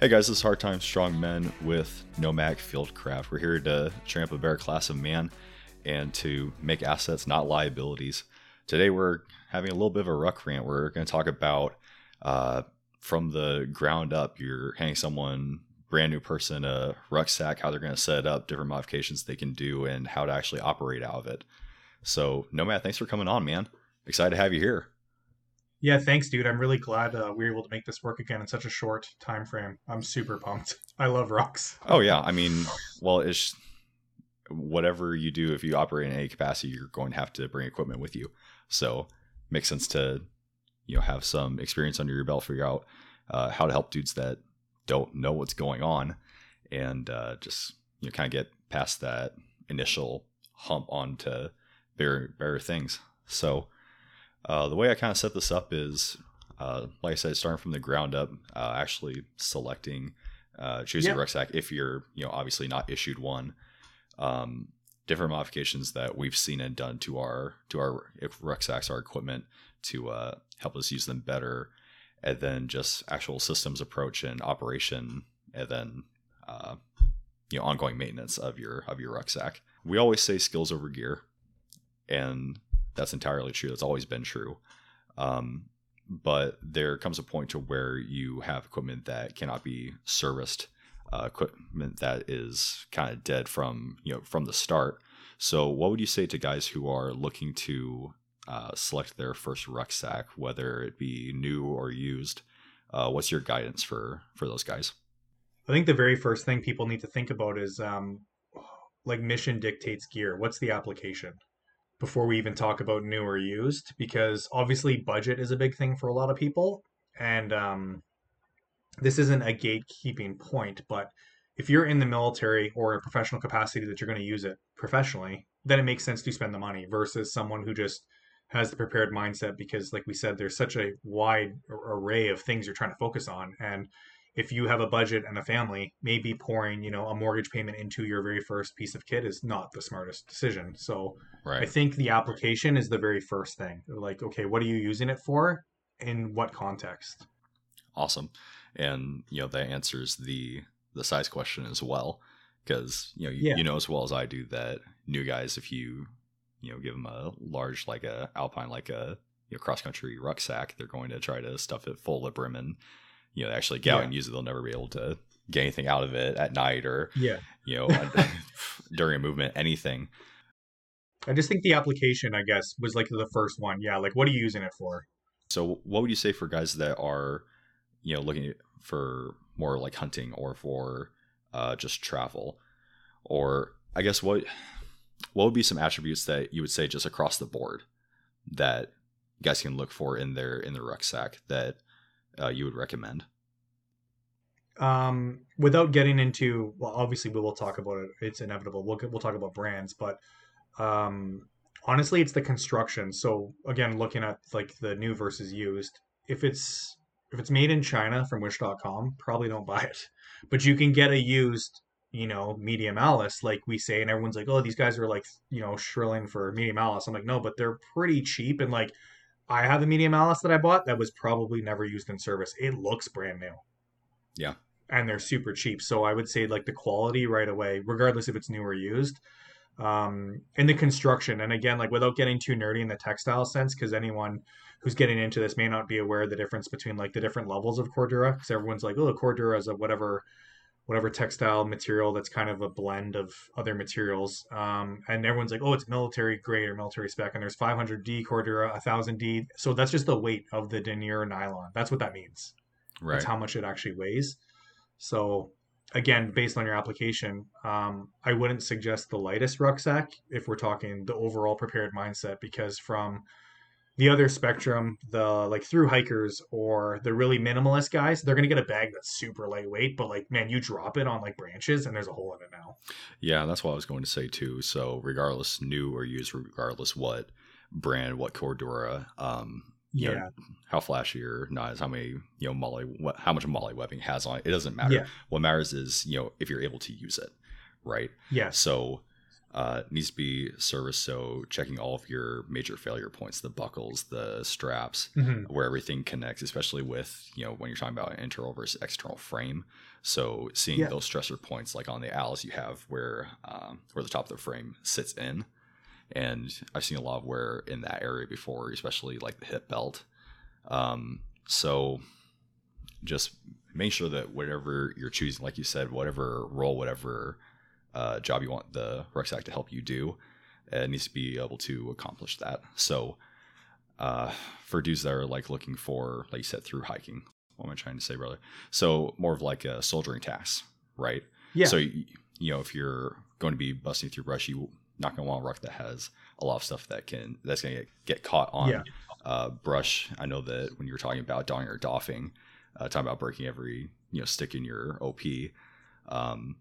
Hey guys, this is Hard Times Strong Men with Nomad Fieldcraft. We're here to tramp a better class of man and to make assets, not liabilities. Today we're having a little bit of a ruck rant. We're going to talk about uh, from the ground up, you're handing someone brand new person a rucksack, how they're going to set it up, different modifications they can do, and how to actually operate out of it. So, Nomad, thanks for coming on, man. Excited to have you here. Yeah, thanks, dude. I'm really glad uh, we were able to make this work again in such a short time frame. I'm super pumped. I love rucks. Oh yeah, I mean, well, it's whatever you do. If you operate in any capacity, you're going to have to bring equipment with you. So, makes sense to you know have some experience under your belt, figure out uh, how to help dudes that don't know what's going on, and uh, just you know kind of get past that initial hump onto bigger better things. So uh, the way I kind of set this up is, uh, like I said, starting from the ground up, uh, actually selecting, uh, choosing yep. rucksack if you're, you know, obviously not issued one. Um, different modifications that we've seen and done to our to our rucksacks, our equipment, to uh, help us use them better, and then just actual systems approach and operation, and then uh, you know ongoing maintenance of your of your rucksack. We always say skills over gear, and that's entirely true. That's always been true. Um, but there comes a point to where you have equipment that cannot be serviced, uh, equipment that is kind of dead from you know from the start. So, what would you say to guys who are looking to uh, select their first rucksack, whether it be new or used? Uh, what's your guidance for for those guys? I think the very first thing people need to think about is um, like mission dictates gear. What's the application? Before we even talk about new or used because obviously budget is a big thing for a lot of people. And um, this isn't a gatekeeping point but if you're in the military or a professional capacity that you're going to use it professionally then it makes sense to spend the money versus someone who just has the prepared mindset because like we said there's such a wide array of things you're trying to focus on. And if you have a budget and a family, maybe pouring, you know, a mortgage payment into your very first piece of kit is not the smartest decision. So right. I think the application is the very first thing. Like, okay, what are you using it for? In what context? Awesome. And you know, that answers the the size question as well. Because, you know, yeah. you know as well as I do that new guys, if you, you know, give them a large like a alpine, like a you know, cross country rucksack, they're going to try to stuff it full of brim and you know actually get out and use it, they'll never be able to get anything out of it at night or yeah, you know during a movement, anything. I just think the application, I guess, was like the first one. Yeah, like what are you using it for? So, what would you say for guys that are, you know, looking for more like hunting or for uh, just travel, or I guess what what would be some attributes that you would say just across the board that guys can look for in their in their rucksack that uh, you would recommend? Um, without getting into, well, obviously we will talk about it. It's inevitable. We'll we'll talk about brands, but um, honestly, it's the construction. So again, looking at like the new versus used, if it's if it's made in China from Wish.com, probably don't buy it. But you can get a used, you know, medium Alice, like we say, and everyone's like, oh, these guys are like, you know, shrilling for medium Alice. I'm like, no, but they're pretty cheap and like I have a medium Alice that I bought that was probably never used in service. It looks brand new. Yeah. And they're super cheap. So I would say like the quality right away, regardless if it's new or used. Um, and the construction, and again, like without getting too nerdy in the textile sense, because anyone who's getting into this may not be aware of the difference between like the different levels of Cordura. Because everyone's like, oh, Cordura is a whatever whatever textile material that's kind of a blend of other materials. Um, and everyone's like, oh, it's military grade or military spec. And there's 500D Cordura, 1000D. So that's just the weight of the denier nylon. That's what that means. Right. That's how much it actually weighs. So again, based on your application, um, I wouldn't suggest the lightest rucksack if we're talking the overall prepared mindset, because from the other spectrum, the like through hikers or the really minimalist guys, they're gonna get a bag that's super lightweight, but like man, you drop it on like branches and there's a hole in it now. Yeah, that's what I was going to say too. So regardless new or used, regardless what brand, what Cordura, um, you yeah. know, how flashy or not is, how many, you know, MOLLE, what, how much MOLLE webbing has on it. It doesn't matter. Yeah. What matters is, you know, if you're able to use it, right? Yeah. So uh, needs to be serviced. So checking all of your major failure points, the buckles, the straps, Mhm. where everything connects, especially with you know when you're talking about internal versus external frame. So seeing Yeah. those stressor points, like on the owls, you have where um, where the top of the frame sits in, and I've seen a lot of wear in that area before, especially like the hip belt. Um, so just make sure that whatever you're choosing, like you said, whatever role, whatever uh, job you want the rucksack to help you do, it needs to be able to accomplish that. So uh, for dudes that are like looking for, like you said, through hiking, what am I trying to say, brother? So more of like a soldiering task, right? Yeah. So you, you know, if you're going to be busting through brush, you not going to want a ruck that has a lot of stuff that can that's going to get, get caught on Yeah. uh, brush. I know that when you were talking about donning or doffing, uh, talking about breaking every you know stick in your OP. Um,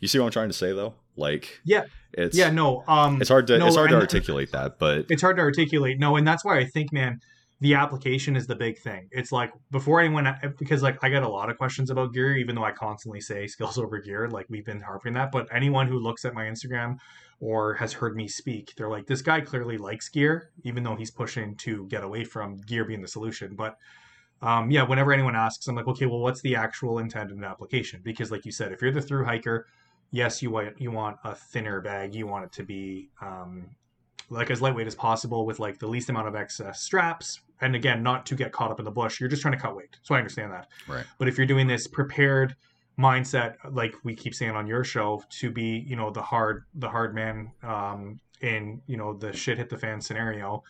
you see what I'm trying to say though? Like, Yeah. it's yeah, no. Um, it's hard to no, it's hard to articulate that, but it's hard to articulate. No, and that's why I think, man, the application is the big thing. It's like before anyone, because like I get a lot of questions about gear, even though I constantly say skills over gear. Like we've been harping that, but anyone who looks at my Instagram or has heard me speak, they're like, this guy clearly likes gear, even though he's pushing to get away from gear being the solution. But um, yeah, whenever anyone asks, I'm like, okay, well, what's the actual intended application? Because like you said, if you're the through hiker, yes, you want you want a thinner bag. You want it to be um, like as lightweight as possible with like the least amount of excess straps. And again, not to get caught up in the bush. You're just trying to cut weight. So I understand that. right. But if you're doing this prepared mindset, like we keep saying on your show, to be, you know, the hard, the hard man um, in, you know, the shit hit the fan scenario,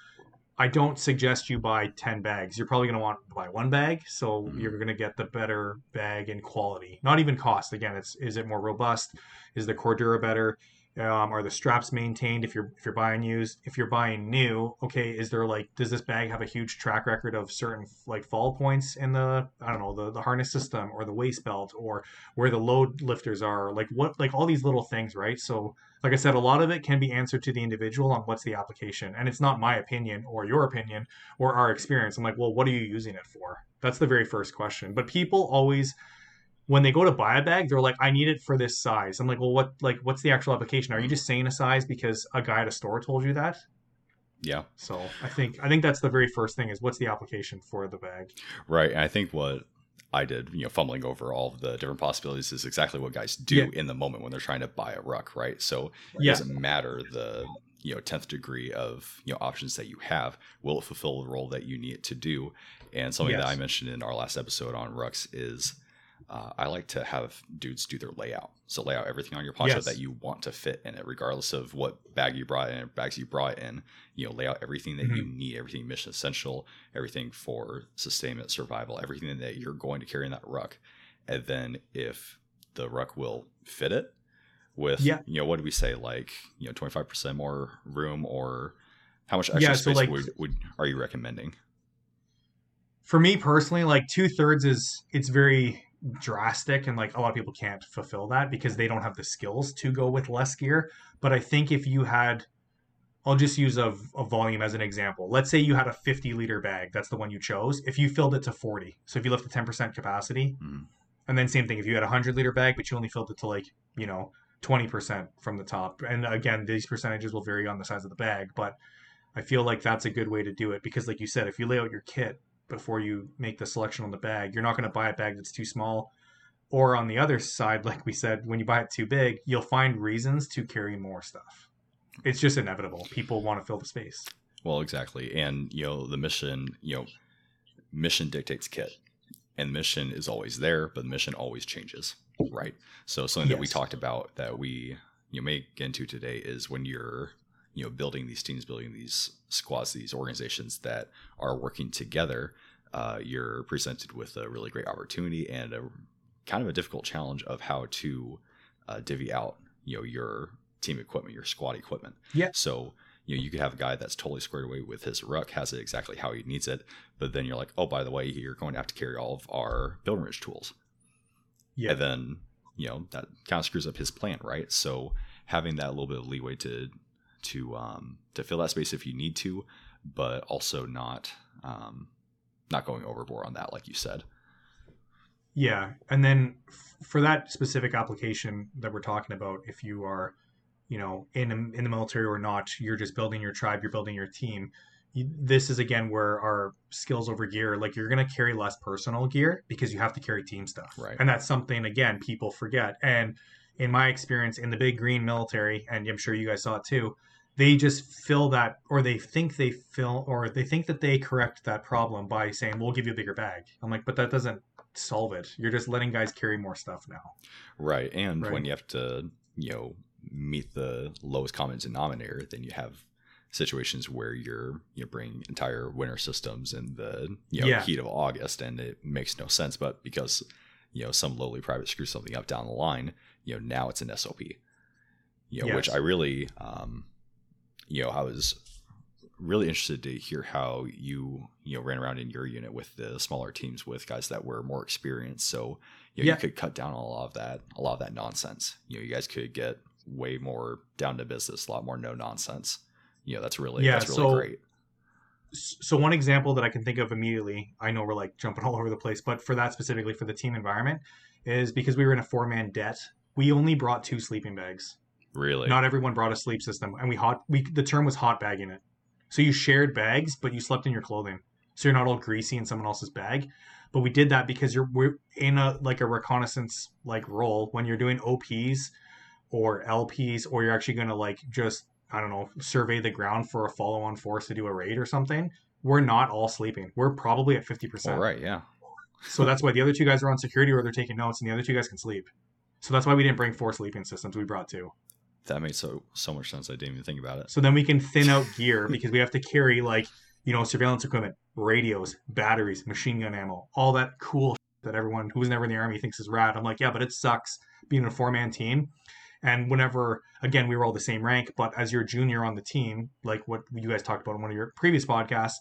I don't suggest you buy 10 bags. You're probably going to want to buy one bag. So Mhm. you're going to get the better bag in quality, not even cost. Again, it's, is it more robust? Is the Cordura better? Um, are the straps maintained if you're if you're buying used if you're buying new okay is there like does this bag have a huge track record of certain like fall points in the i don't know the, the harness system or the waist belt or where the load lifters are like what like all these little things right so like i said a lot of it can be answered to the individual on what's the application and it's not my opinion or your opinion or our experience i'm like well what are you using it for that's the very first question but people always when they go to buy a bag, they're like, I need it for this size. I'm like, well, what like what's the actual application? Are you just saying a size because a guy at a store told you that? Yeah. So I think I think that's the very first thing is what's the application for the bag? Right. I think what I did, you know, fumbling over all of the different possibilities is exactly what guys do Yeah. in the moment when they're trying to buy a ruck, right? So it Yeah. doesn't matter the you know tenth degree of you know options that you have. Will it fulfill the role that you need it to do? And something that I mentioned in our last episode on rucks is uh, I like to have dudes do their layout. So lay out everything on your poncho Yes. that you want to fit in it, regardless of what bag you brought in, bags you brought in. You know, lay out everything that you Mm-hmm. need, everything mission essential, everything for sustainment, survival, everything that you're going to carry in that ruck. And then if the ruck will fit it with, Yeah. you know, what do we say, like, you know, 25% more room or how much extra Yeah, so, space like- would, would are you recommending? For me personally, like two thirds is it's very drastic and like a lot of people can't fulfill that because they don't have the skills to go with less gear. But I think if you had I'll just use a, a volume as an example. Let's say you had a 50 liter bag. That's the one you chose. If you filled it to 40, so if you left the 10% capacity, Mhm. and then same thing, if you had a 100 liter bag, but you only filled it to like, you know, 20% from the top. And again, these percentages will vary on the size of the bag, but I feel like that's a good way to do it because, like you said, if you lay out your kit before you make the selection on the bag, you're not going to buy a bag that's too small. Or on the other side, like we said, when you buy it too big, you'll find reasons to carry more stuff. It's just inevitable. People want to fill the space. Well, exactly. And, you know, the mission, you know, mission dictates kit. And mission is always there, but the mission always changes, right? So something that we talked about that we you know, may get into today is when you're, you know, building these teams, building these squads, these organizations that are working together, uh, you're presented with a really great opportunity and a kind of a difficult challenge of how to uh, divvy out, you know, your team equipment, your squad equipment. Yeah. So you know, you could have a guy that's totally squared away with his ruck, has it exactly how he needs it, but then you're like, oh, by the way, you're going to have to carry all of our building ridge tools. Yeah. And then, you know, that kind of screws up his plan, right? So having that little bit of leeway to to um to fill that space if you need to, but also not um not going overboard on that, like you said. Yeah, and then f- for that specific application that we're talking about, if you are you know in in the military or not you're just building your tribe you're building your team you, this is again where our skills over gear like you're going to carry less personal gear because you have to carry team stuff Right. and that's something again people forget and in my experience in the big green military and i'm sure you guys saw it too they just fill that or they think they fill or they think that they correct that problem by saying we'll give you a bigger bag i'm like but that doesn't solve it you're just letting guys carry more stuff now Right. And Right. when you have to, you know, meet the lowest common denominator, then you have situations where you're you know, bringing entire winter systems in the you know Yeah. heat of August, and it makes no sense. But because you know some lowly private screws something up down the line, you know now it's an SOP. You know, which I really, um, you know, I was really interested to hear how you you know ran around in your unit with the smaller teams with guys that were more experienced so you, know, Yeah. you could cut down on a lot of that a lot of that nonsense you know you guys could get way more down to business a lot more no nonsense you know that's really Yeah, that's really so- great so one example that I can think of immediately, I know we're like jumping all over the place, but for that specifically for the team environment, is because we were in a four man det. We only brought two sleeping bags. Really Not everyone brought a sleep system, and we hot. We the term was hot bagging it. So you shared bags, but you slept in your clothing, so you're not all greasy in someone else's bag. But we did that because you're we're in a like a reconnaissance like role when you're doing OPs or LPs, or you're actually going to like just I don't know survey the ground for a follow on force to do a raid or something. We're not all sleeping. We're probably at fifty percent. right yeah So that's why the other two guys are on security or they're taking notes, and the other two guys can sleep. So that's why we didn't bring four sleeping systems. We brought two. That made so so much sense i didn't even think about it So then we can thin out gear because we have to carry like you know surveillance equipment, radios, batteries, machine gun ammo, all that cool that everyone who's never in the army thinks is rad. I'm like, yeah, but it sucks being a four man team. And whenever again we were all the same rank, but as you're junior on the team, like what you guys talked about in one of your previous podcasts,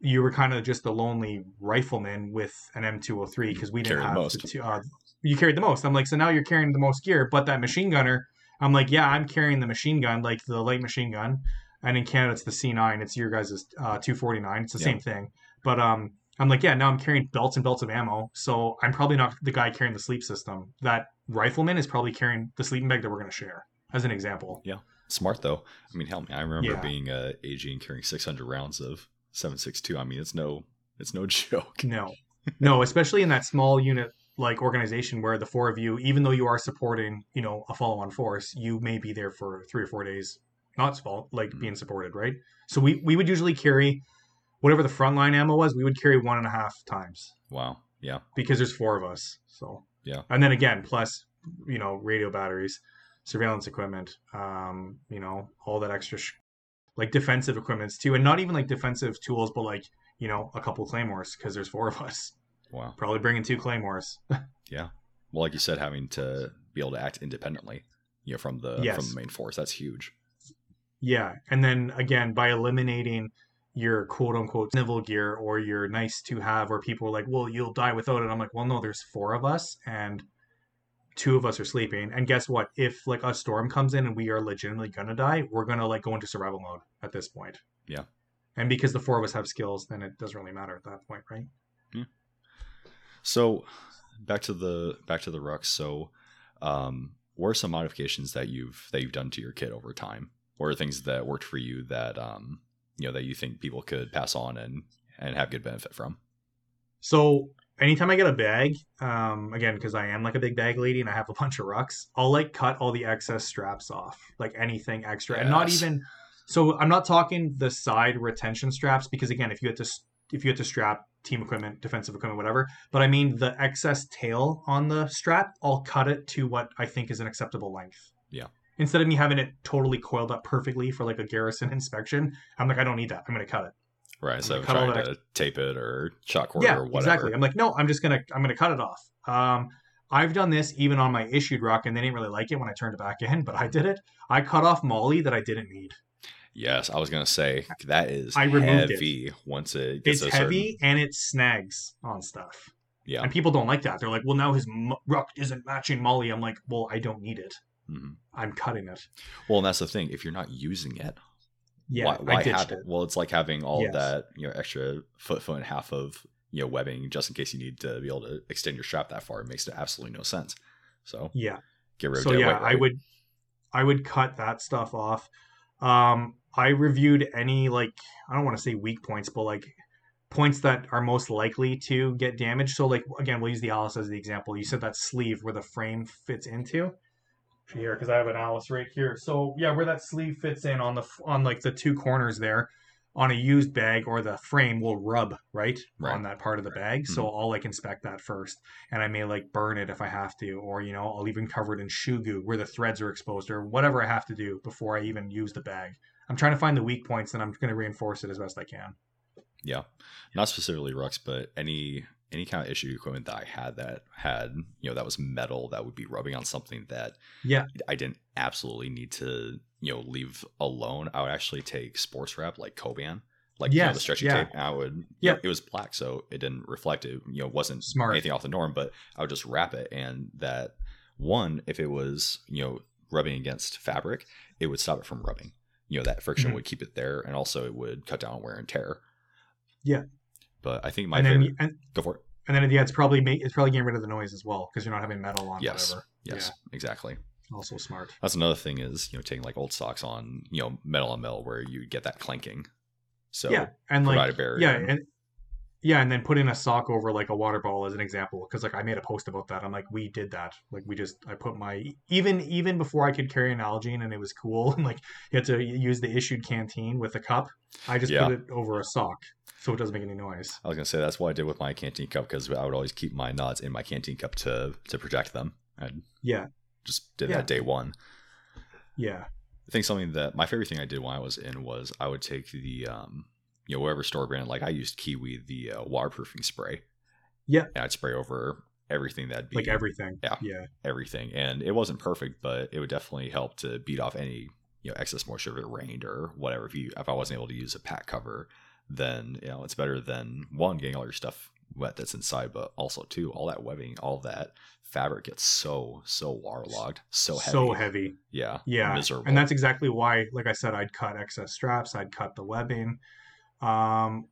you were kind of just the lonely rifleman with an M203 because we didn't Carried the have most. the two, uh, you carried the most. I'm like, so now you're carrying the most gear, but that machine gunner, I'm like, yeah, I'm carrying the machine gun, like the light machine gun, and in Canada it's the C9. It's your guys' uh, 249. It's the Yeah. same thing, but um, I'm like, yeah, now I'm carrying belts and belts of ammo, so I'm probably not the guy carrying the sleep system. That rifleman is probably carrying the sleeping bag that we're going to share, as an example. Yeah, smart though i mean hell i remember Yeah. being uh ag and carrying 600 rounds of 762 i mean it's no it's no joke No, no, especially in that small unit like organization where the four of you, even though you are supporting, you know, a follow-on force, you may be there for three or four days, not small, like Mhm. being supported, right? So we we would usually carry whatever the frontline ammo was. We would carry one and a half times wow yeah because there's four of us. So Yeah. and then again, plus you know, radio batteries, surveillance equipment, um, you know, all that extra. Sh- like defensive equipments too, and not even like defensive tools, but like you know a couple claymores because there's four of us wow probably bringing two claymores. Yeah. Well like you said having to be able to act independently you know from the Yes. from the main force that's huge yeah, and then again by eliminating your quote unquote snivel gear or your nice to have, where people are like, "Well, you'll die without it." I'm like, "Well, no, there's four of us, and two of us are sleeping. And guess what? If like a storm comes in and we are legitimately gonna die, we're gonna like go into survival mode at this point. Yeah. And because the four of us have skills, then it doesn't really matter at that point, right? Hmm. So back to the back to the rucks. So um what are some modifications that you've that you've done to your kit over time? Or things that worked for you that um you know that you think people could pass on and and have good benefit from? So anytime I get a bag, um, again, because I am like a big bag lady and I have a bunch of rucks, I'll like cut all the excess straps off, like anything extra, and not even. So I'm not talking the side retention straps because again, if you had to if you had to strap team equipment, defensive equipment, whatever, but I mean the excess tail on the strap, I'll cut it to what I think is an acceptable length. Yeah. Instead of me having it totally coiled up perfectly for like a garrison inspection, I'm like, I don't need that. I'm gonna cut it. Right. So cut all trying to tape it or cord yeah, or whatever. exactly. I'm like, no, I'm just gonna I'm gonna cut it off. Um, I've done this even on my issued ruck, and they didn't really like it when I turned it back in, but I did it. I cut off MOLLE that I didn't need. Yes, I was gonna say that is I removed it. heavy once it gets It's a heavy and it snags on stuff, Yeah, and people don't like that. They're like, well, now his m- ruck isn't matching MOLLE. I'm like, well, I don't need it. Mhm. I'm cutting it. Well, and that's the thing. If you're not using it, Yeah, why, why I have it. it? Well, it's like having all Yes. that, you know, extra foot, foot and a half of you know webbing just in case you need to be able to extend your strap that far. It makes absolutely no sense. So Yeah. get rid So of it. yeah. I would. I would cut that stuff off. Um, I reviewed any like I don't want to say weak points, but like points that are most likely to get damaged. So like again, we'll use the Alice as the example. You said that sleeve where the frame fits into here because I have an Alice right here. So yeah, where that sleeve fits in on the on like the two corners there on a used bag or the frame will rub right, Right. on that part of the bag. So mm-hmm. I'll like inspect that first, and I may like burn it if I have to, or you know I'll even cover it in shoe goo where the threads are exposed or whatever I have to do before I even use the bag. I'm trying to find the weak points and I'm going to reinforce it as best I can. Yeah, not specifically rucks, but any any kind of issue equipment that I had that had you know that was metal that would be rubbing on something that Yeah. I didn't absolutely need to you know leave alone. I would actually take sports wrap like Coban, like you know, the stretchy yeah. tape. I would Yeah. it was black, so it didn't reflect it. You know, wasn't Smart. anything off the norm, but I would just wrap it, and that one, if it was you know rubbing against fabric, it would stop it from rubbing. You know, that friction Mhm. would keep it there, and also it would cut down wear and tear. Yeah. But I think my and then favorite. and, Go for it. and then yeah, it's probably it's probably getting rid of the noise as well because you're not having metal on Yes. whatever. Yes, exactly. Also smart. That's another thing is you know taking like old stocks on you know metal on metal where you get that clanking. So yeah, and provide like a barrier. yeah, and yeah, and then putting a sock over like a water bottle as an example because like I made a post about that. I'm like, we did that. Like we just I put my even even before I could carry a Nalgene and it was cool and like you had to use the issued canteen with a cup. I just Yeah. put it over a sock so it doesn't make any noise. I was gonna say that's what I did with my canteen cup because I would always keep my nuts in my canteen cup to to protect them. I Yeah, just did Yeah. that day one. yeah, I think something that my favorite thing I did when I was in was I would take the um you know whatever store brand like I used Kiwi the uh, waterproofing spray. Yeah. and I'd spray over everything that'd be like everything. Yeah. yeah, everything, and it wasn't perfect, but it would definitely help to beat off any you know excess moisture if it rained or whatever. If you if I wasn't able to use a pack cover, then you know it's better than one getting all your stuff wet that's inside, but also too all that webbing, all that fabric gets so so waterlogged, so heavy. so heavy. Yeah, Yeah, miserable. and that's exactly why, like I said, I'd cut excess straps, I'd cut the webbing, um,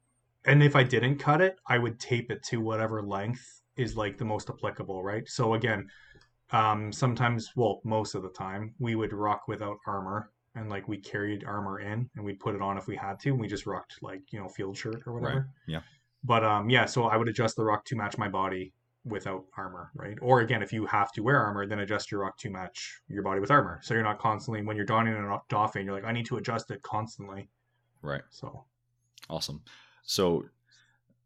and if I didn't cut it, I would tape it to whatever length is like the most applicable, right? So again, um, sometimes, well, most of the time, we would ruck without armor, and like we carried armor in, and we'd put it on if we had to. And we just rucked like you know field shirt or whatever. Right, yeah. But um, yeah, so I would adjust the ruck to match my body without armor, right? Or again, if you have to wear armor, then adjust your ruck to match your body with armor. So you're not constantly when you're donning and doffing, you're like, I need to adjust it constantly. right. So Awesome. So,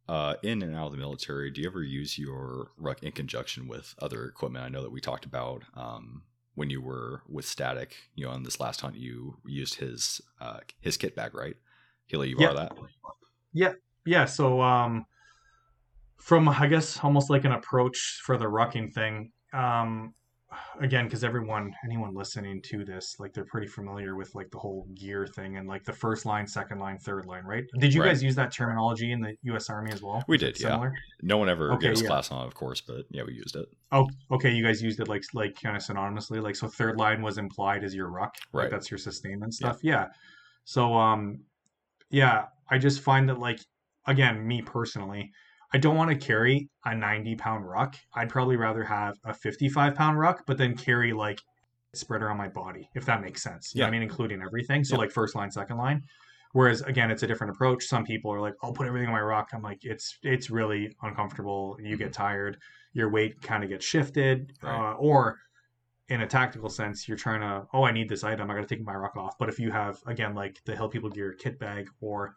uh, in and out of the military, do you ever use your ruck in conjunction with other equipment? I know that we talked about um, when you were with Static. You know, on this last hunt, you used his uh, his kit bag, right? Let you borrow that. Yeah, yeah, so um, from I guess almost like an approach for the rucking thing. Um, again, because everyone, anyone listening to this, like they're pretty familiar with like the whole gear thing and like the first line, second line, third line, right? Did you Right. guys use that terminology in the U.S. Army as well? We did, yeah. No one ever Okay, gave us yeah. class on it, of course, but yeah, we used it. Oh, okay. You guys used it like like kind of synonymously, like so. Third line was implied as your ruck, Right. Like that's your sustainment stuff. Yeah. So um, yeah, I just find that like again, me personally, I don't want to carry a ninety pound ruck. I'd probably rather have a fifty five pound ruck, but then carry like spread around my body, if that makes sense. You know I mean, including everything. So Yeah. like first line, second line. Whereas again, it's a different approach. Some people are like, "I'll put everything on my ruck." I'm like, it's it's really uncomfortable. You get tired. Your weight kind of gets shifted, Mm-hmm. Right. uh, or in a tactical sense, you're trying to, oh, I need this item. I got to take my ruck off. But if you have again, like the Hill People Gear kit bag, or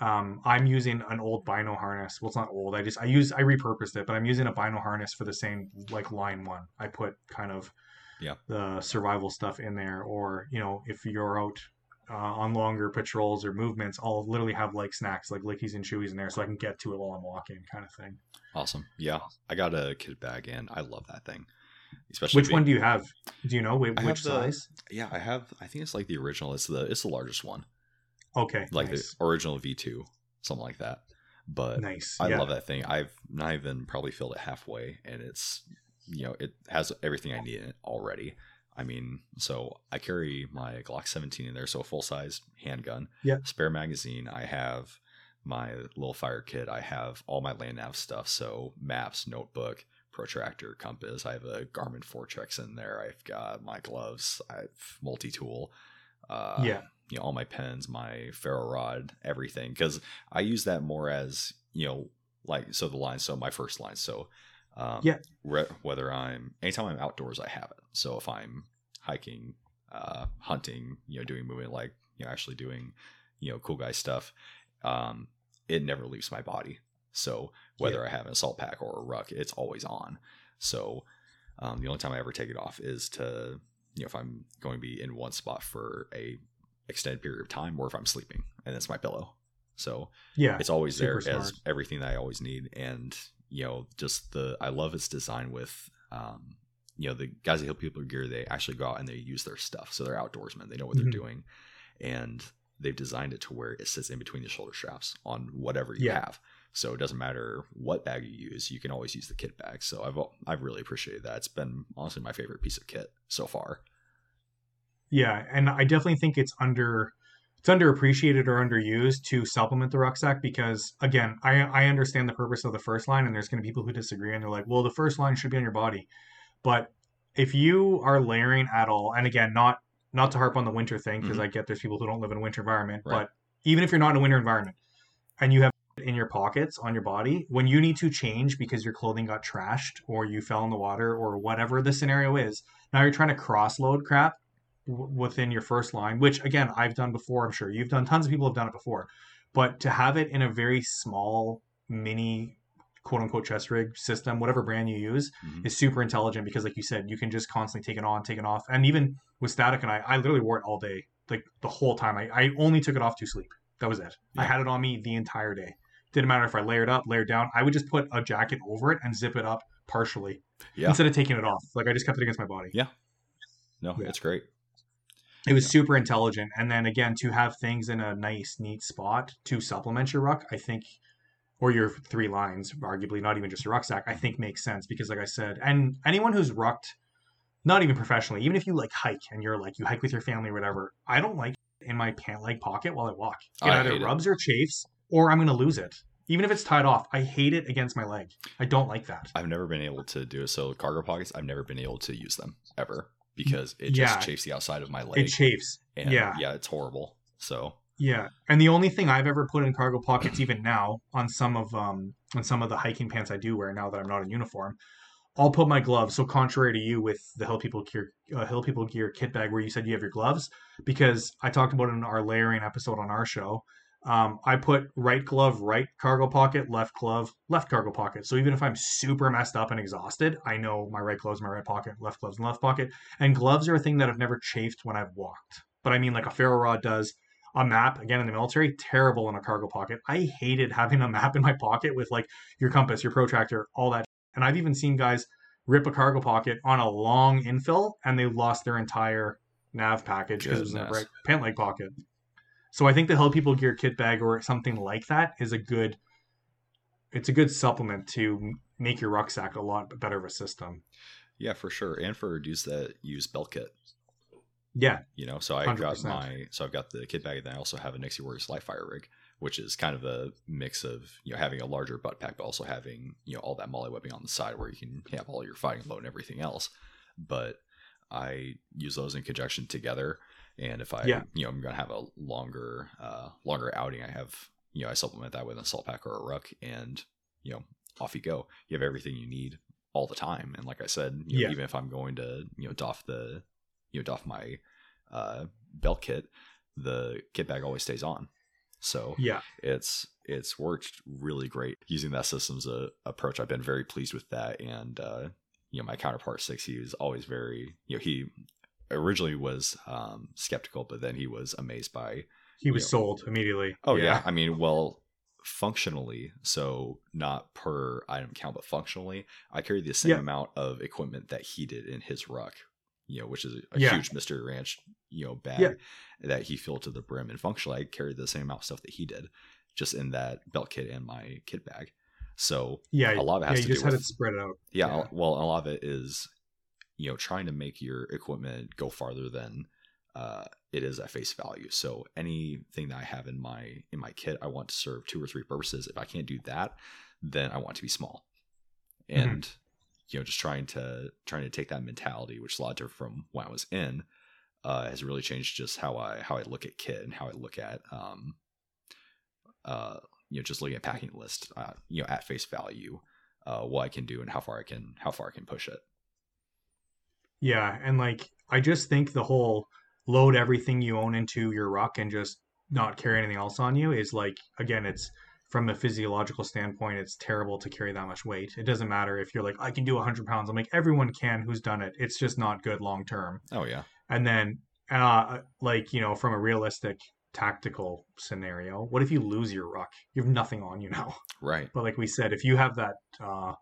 um, I'm using an old Bino harness. Well, it's not old. I just I use I repurposed it, but I'm using a Bino harness for the same like line one. I put kind of Yeah. the survival stuff in there, or you know, if you're out uh, on longer patrols or movements, I'll literally have like snacks, like lickies and chewies in there, so I can get to it while I'm walking, kind of thing. Awesome. Yeah, I got a kit bag, and I love that thing. Especially Which one do you have? Do you know which, which the- size? Yeah, I have. I think it's like the original. It's the it's the largest one, Okay, like nice. the original V two, something like that. But nice. I yeah. love that thing. I've not even probably filled it halfway, and it's you know it has everything I need in it already. I mean, so I carry my Glock 17 in there, so a full size handgun, Yeah. spare magazine. I have my little fire kit. I have all my land nav stuff, so maps, notebook, protractor, compass. I have a Garmin Foretrex in there. I've got my gloves. I have multi tool. Uh, yeah. You know, all my pens, my ferro rod, everything. Because I use that more as you know, like so the line. So my first line. So um, Yeah. re- whether I'm anytime I'm outdoors, I have it. So if I'm hiking, uh, hunting, you know, doing movement like you know, actually doing you know, cool guy stuff, um, it never leaves my body. So whether I have an assault pack or a ruck, it's always on. So um, the only time I ever take it off is to, you know, if I'm going to be in one spot for a extended period of time, or if I'm sleeping, and it's my pillow. So Yeah. it's always there super as everything that I always need. And you know, just the I love its design with, um, you know, the guys that Hill People Gear. They actually go out and they use their stuff, so they're outdoorsmen. They know what Mhm. they're doing, and they've designed it to where it sits in between the shoulder straps on whatever you Yeah. have. So it doesn't matter what bag you use, you can always use the kit bag. So I've I've really appreciated that. It's been honestly my favorite piece of kit so far. Yeah, and I definitely think it's under it's underappreciated or underused to supplement the rucksack because again, I I understand the purpose of the first line and there's going to be people who disagree and they're like, "Well, the first line should be on your body." But if you are layering at all, and again, not not to harp on the winter thing because Mhm. I get there's people who don't live in a winter environment, Right. but even if you're not in a winter environment and you have in your pockets on your body, when you need to change because your clothing got trashed or you fell in the water or whatever the scenario is, now you're trying to cross load crap w- within your first line, which again I've done before. I'm sure you've done. Tons of people have done it before, but to have it in a very small mini quote unquote chest rig system, whatever brand you use, Mhm. is super intelligent because, like you said, you can just constantly take it on, take it off, and even with static and I, I literally wore it all day, like the whole time. I, I only took it off to sleep. That was it. I had it on me the entire day. Didn't matter if I layered up, layered down. I would just put a jacket over it and zip it up partially Yeah. instead of taking it off. Like I just kept it against my body. Yeah. No, Yeah. it's great. It was Yeah. super intelligent. And then again, to have things in a nice, neat spot to supplement your ruck, I think, or your three lines, arguably not even just a rucksack, I think makes sense because, like I said, and anyone who's rucked, not even professionally, even if you like hike and you're like you hike with your family or whatever, I don't like in my pant leg pocket while I walk. It I either hate it. rubs or chafes, or I'm going to lose it. Even if it's tied off, I hate it against my leg. I don't like that. I've never been able to do it. So cargo pockets, I've never been able to use them ever because it Yeah. just chafes the outside of my leg. It chafes. and yeah. yeah, it's horrible. So Yeah, and the only thing I've ever put in cargo pockets, even now, on some of um on some of the hiking pants I do wear now that I'm not in uniform, I'll put my gloves. So contrary to you with the Hill People Gear uh, Hill People Gear kit bag, where you said you have your gloves, because I talked about it in our layering episode on our show. Um, I put right glove, right cargo pocket, left glove, left cargo pocket. So even if I'm super messed up and exhausted, I know my right gloves, my right pocket, left gloves, and left pocket. And gloves are a thing that I've never chafed when I've walked. But I mean, like a ferro rod does a map again in the military terrible in a cargo pocket i hated having a map in my pocket with like your compass your protractor all that and i've even seen guys rip a cargo pocket on a long infill and they lost their entire nav package because it was in Goodness. right pant leg pocket so i think the hill people gear kit bag or something like that is a good it's a good supplement to make your rucksack a lot better of a system yeah, for sure. And for dudes that use belt kit, yeah you know, so I have got 100%. my so I've got the kit bag, and then I also have a Nixie Warriors light fire rig, which is kind of a mix of you know having a larger butt pack, but also having you know all that MOLLE webbing on the side where you can have all your fighting load and everything else. But I use those in conjunction together, and if I Yeah. you know I'm gonna have a longer uh longer outing, I have you know I supplement that with an assault pack or a ruck, and you know off you go. You have everything you need all the time, and like I said, you know, Yeah. even if I'm going to you know doff the you know doff my uh, belt kit, the kit bag always stays on. So yeah it's it's worked really great using that systems uh, approach. I've been very pleased with that, and uh, you know my counterpart six, he was always very you know he originally was um, skeptical, but then he was amazed by he was Yeah. sold immediately oh yeah, I mean well functionally so not per item count but functionally i carry the same Yeah. amount of equipment that he did in his ruck you know which is a, Yeah. huge mystery ranch you know bag Yeah. that he filled to the brim and functionally i carried the same amount of stuff that he did just in that belt kit and my kit bag so yeah a lot of it has yeah to you just do had it spread out yeah, Yeah. well a lot of it is you know trying to make your equipment go farther than uh, it is at face value so anything that i have in my in my kit i want to serve two or three purposes if i can't do that then i want to be small Mhm. and you know, just trying to trying to take that mentality, which is a lot different from when I was in, uh, has really changed just how I how I look at kit and how I look at um, uh, you know, just looking at packing list, uh, you know, at face value, uh, what I can do and how far I can how far I can push it. Yeah, and like I just think the whole load everything you own into your ruck and just not carry anything else on you is like again, it's from a physiological standpoint, it's terrible to carry that much weight. It doesn't matter if you're like, I can do 100 pounds. I'm like, everyone can who's done it. It's just not good long term. Oh yeah. And then, uh, like you know, from a realistic tactical scenario, what if you lose your ruck? You have nothing on you now. Right. But like we said, if you have that, uh,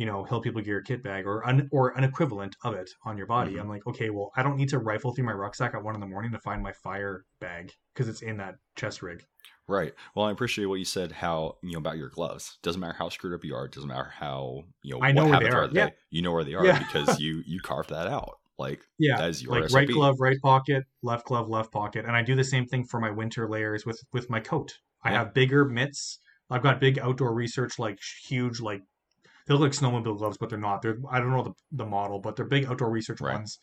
you know, Hill People Gear kit bag or an, or an equivalent of it on your body, Mhm. I'm like, okay, well, I don't need to rifle through my rucksack at one in the morning to find my fire bag because it's in that chest rig. Right. Well, I appreciate what you said. How you know about your gloves? Doesn't matter how screwed up you are. Doesn't matter how you know I know what where they are. the Yeah. day. You know where they are Yeah. because you you carved that out. Like Yeah, that is your like SOP. right glove, right pocket, left glove, left pocket, and I do the same thing for my winter layers with with my coat. I Yeah. have bigger mitts. I've got big outdoor research, like huge, like they look like snowmobile gloves, but they're not. They're I don't know the the model, but they're big outdoor research Right. ones.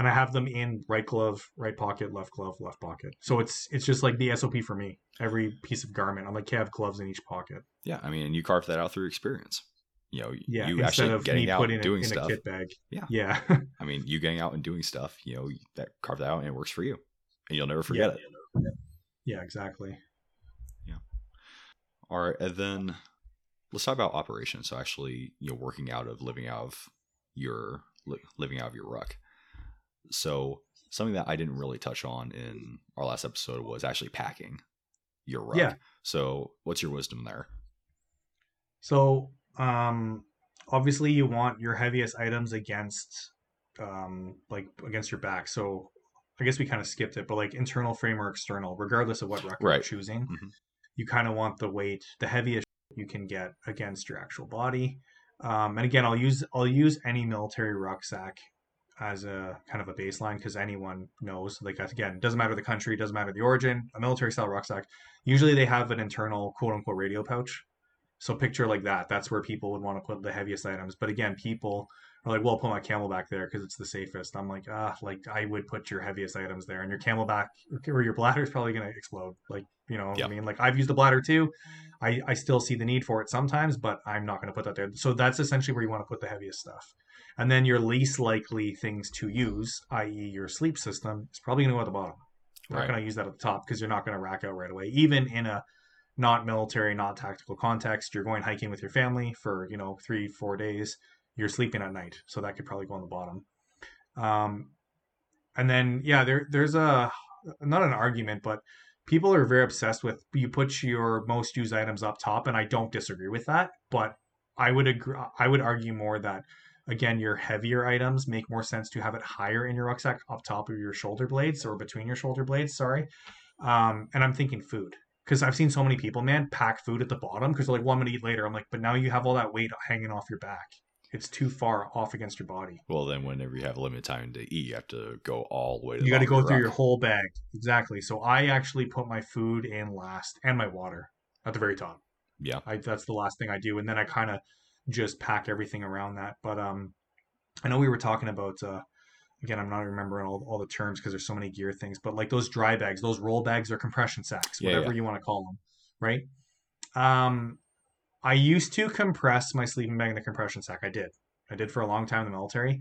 And I have them in right glove, right pocket, left glove, left pocket. So it's it's just like the SOP for me. Every piece of garment, I'm like, okay, I have gloves in each pocket. Yeah, I mean, you carved that out through experience. You know, Yeah, you instead actually of getting me out putting and it doing in stuff. a kit bag. Yeah. yeah, I mean, you getting out and doing stuff. You know, that carve that out and it works for you, and you'll never forget Yeah. it. yeah, exactly. Yeah. All right, and then let's talk about operations. So actually, you know, working out of living out of your li- living out of your ruck. So something that I didn't really touch on in our last episode was actually packing your ruck. Yeah. So what's your wisdom there? So, um, obviously, you want your heaviest items against, um, like against your back. So, I guess we kind of skipped it, but like internal frame or external, regardless of what ruck Right. you're choosing, Mhm. you kind of want the weight, the heaviest you can get against your actual body. Um, and again, I'll use I'll use any military rucksack as a kind of a baseline because anyone knows. Like again, doesn't matter the country, doesn't matter the origin. A military style rucksack usually they have an internal quote unquote radio pouch. So picture like that. That's where people would want to put the heaviest items. But again, people are like, "Well, I'll put my CamelBak there because it's the safest." I'm like, ah, like I would put your heaviest items there, and your CamelBak or your bladder is probably going to explode. Like, you know, Yeah. I mean, like I've used a bladder too. I I still see the need for it sometimes, but I'm not going to put that there. So that's essentially where you want to put the heaviest stuff. And then your least likely things to use, i.e., your sleep system, is probably going to go at the bottom. You're Right. not going to use that at the top because you're not going to rack out right away. Even in a not military, not tactical context, you're going hiking with your family for you know three, four days. You're sleeping at night, so that could probably go on the bottom. Um, and then yeah, there there's a not an argument, but people are very obsessed with you put your most used items up top, and I don't disagree with that. But I would agree. I would argue more that again, your heavier items make more sense to have it higher in your rucksack, up top of your shoulder blades or between your shoulder blades. Sorry. Um, and I'm thinking food because I've seen so many people, man, pack food at the bottom because they're like, well, I'm gonna eat later. I'm like, but now you have all that weight hanging off your back. It's too far off against your body. Well, then whenever you have limited time to eat, you have to go all the way to You got to go through your whole bag. Exactly. So I actually put my food in last and my water at the very top. Yeah. I that's the last thing I do, and then I kind of just pack everything around that. But um, I know we were talking about uh, again, I'm not remembering all, all the terms because there's so many gear things, but like those dry bags, those roll bags or compression sacks, Yeah, whatever yeah. you want to call them, right? Um, I used to compress my sleeping bag in the compression sack. I did. I did for a long time in the military.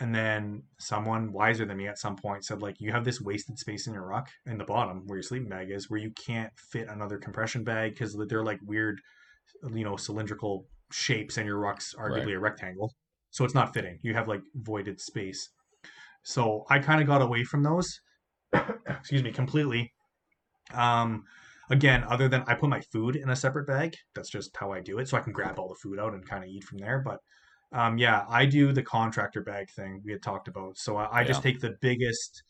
And then someone wiser than me at some point said, like, you have this wasted space in your ruck in the bottom where your sleeping bag is, where you can't fit another compression bag because they're like weird, you know, cylindrical shapes, and your ruck's arguably Right. a rectangle. So it's not fitting. You have like voided space. So I kind of got away from those, excuse me, completely. Um, again, other than I put my food in a separate bag. That's just how I do it. So I can grab all the food out and kind of eat from there. But um, yeah, I do the contractor bag thing we had talked about. So I, I just take the biggest,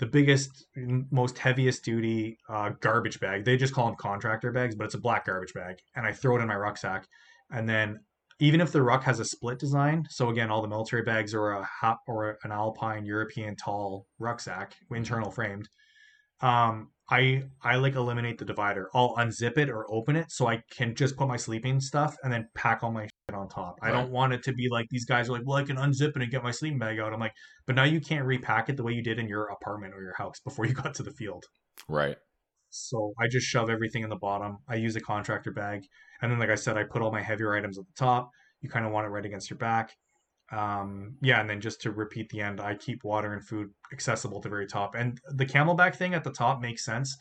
the biggest, most heaviest duty uh, garbage bag. They just call them contractor bags, but it's a black garbage bag, and I throw it in my rucksack. And then even if the ruck has a split design, so again, all the military bags are a hop or an Alpine European tall rucksack, internal framed. Um, I I like eliminate the divider. I'll unzip it or open it so I can just put my sleeping stuff and then pack all my shit on top. I don't want it to be like these guys are like, well, I can unzip it and get my sleeping bag out. I'm like, but now you can't repack it the way you did in your apartment or your house before you got to the field. Right. So I just shove everything in the bottom. I use a contractor bag. And then, like I said, I put all my heavier items at the top. You kind of want it right against your back. Um, yeah, and then just to repeat the end, I keep water and food accessible at the very top. And the CamelBak thing at the top makes sense,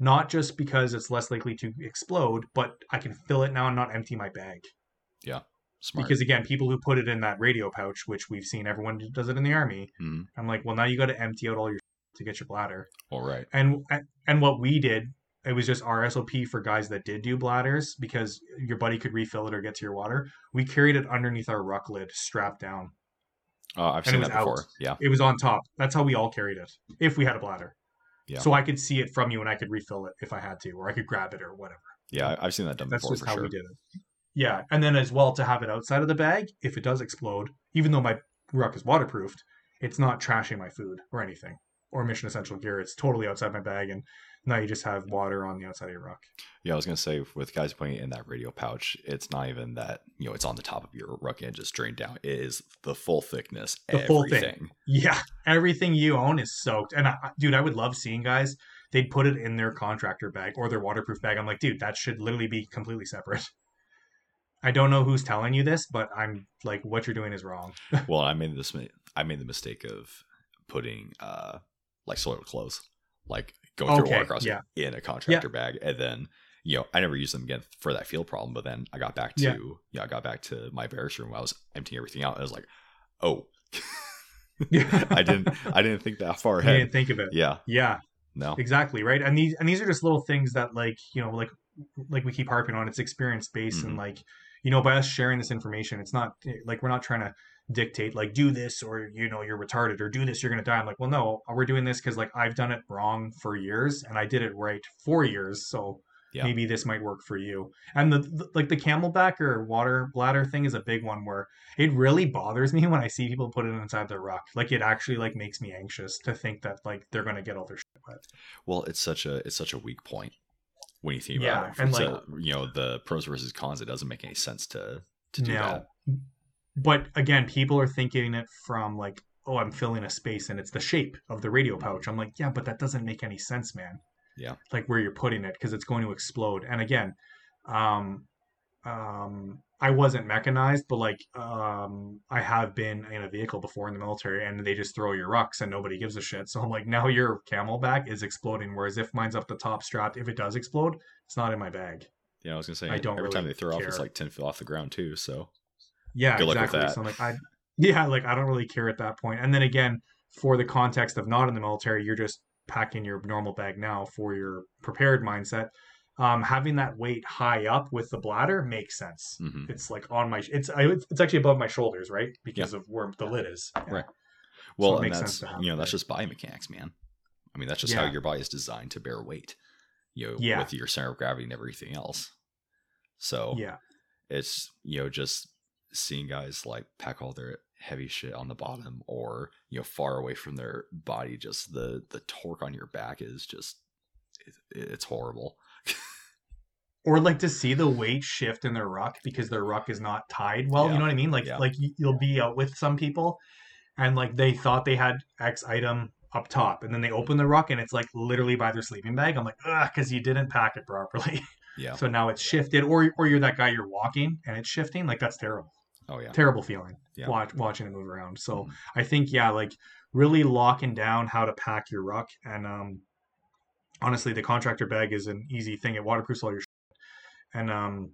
not just because it's less likely to explode, but I can fill it now and not empty my bag. Yeah. Smart. Because again, people who put it in that radio pouch, which we've seen everyone does it in the army, Mhm. I'm like, well, now you got to empty out all your to get your bladder All right. and and what we did it was just our sop for guys that did do bladders because your buddy could refill it or get to your water we carried it underneath our ruck lid strapped down Uh, I've seen was that before. out. Yeah. it was on top that's how we all carried it if we had a bladder Yeah. so i could see it from you and i could refill it if i had to or i could grab it or whatever Yeah. I've seen that done that's before just how sure. we did it yeah and then as well to have it outside of the bag if it does explode even though my ruck is waterproofed it's not trashing my food or anything or mission essential gear it's totally outside my bag and now you just have water on the outside of your ruck Yeah, I was gonna say with guys putting it in that radio pouch, it's not even that you know it's on the top of your ruck and just drained down. It is the full thickness, The full thing. Yeah, everything you own is soaked. And I, dude, I would love seeing guys. They'd put it in their contractor bag or their waterproof bag. I'm like, dude, that should literally be completely separate. I don't know who's telling you this, but I'm like, what you're doing is wrong. Well, I made this. I made the mistake of putting uh like soiled clothes, like going through a Okay, water crossing yeah. in a contractor bag, and then you know I never used them again for that field problem. But then I got back to Yeah. yeah, I got back to my barracks room. While I was emptying everything out. And I was like, oh, I didn't. I didn't think that far ahead. I didn't think of it. Yeah. Yeah, No. exactly right. And these and these are just little things that like you know like like we keep harping on. It's experience based Mhm. and like you know by us sharing this information, it's not like we're not trying to dictate like do this or you know you're retarded or do this you're gonna die. I'm like well no we're doing this because like I've done it wrong for years and I did it right for years so. Yeah. Maybe this might work for you. And the, the like the CamelBak or water bladder thing is a big one where it really bothers me when I see people put it inside their ruck. Like it actually like makes me anxious to think that like they're gonna get all their shit wet. Well, it's such a it's such a weak point when you think Yeah, about it. and, like- a- you know the pros versus cons. It doesn't make any sense to to do that. But again, people are thinking it from like, oh, I'm filling a space and it's the shape of the radio pouch. I'm like, yeah, but that doesn't make any sense, man. Yeah. Like where you're putting it because it's going to explode. And again, um, um, I wasn't mechanized, but like, um, I have been in a vehicle before in the military and they just throw your rucks and nobody gives a shit. So I'm like, now your CamelBak is exploding. Whereas if mine's up the top strapped, if it does explode, it's not in my bag. Yeah, I was gonna say I don't every time they throw off, it's like ten feet off the ground too. So Yeah, Good exactly. So I'm like, I, yeah, like I don't really care at that point. And then again, for the context of not in the military, you're just packing your normal bag now for your prepared mindset. Um, having that weight high up with the bladder makes sense. mhm. It's like on my, it's it's actually above my shoulders, right? Because of where the lid is. Yeah. Right. well, it and that's sense to have you know that's just biomechanics, man. I mean, that's just Yeah. how your body is designed to bear weight. You know, Yeah. with your center of gravity and everything else. So Yeah. it's you know just seeing guys like pack all their heavy shit on the bottom or you know far away from their body just the the torque on your back is just it, it's horrible Or like to see the weight shift in their ruck because their ruck is not tied well. Yeah. You know what I mean? Like Yeah. like you'll be out with some people, and like they thought they had X item up top, and then they open the ruck and it's like literally by their sleeping bag. I'm like, ugh, because you didn't pack it properly. yeah so now it's shifted, or or you're that guy you're walking and it's shifting. Like that's terrible. Oh yeah Terrible feeling. Yeah. Watch watching it move around. So Mhm. I think yeah, like really locking down how to pack your ruck and um honestly the contractor bag is an easy thing. It waterproofs all your shit. And um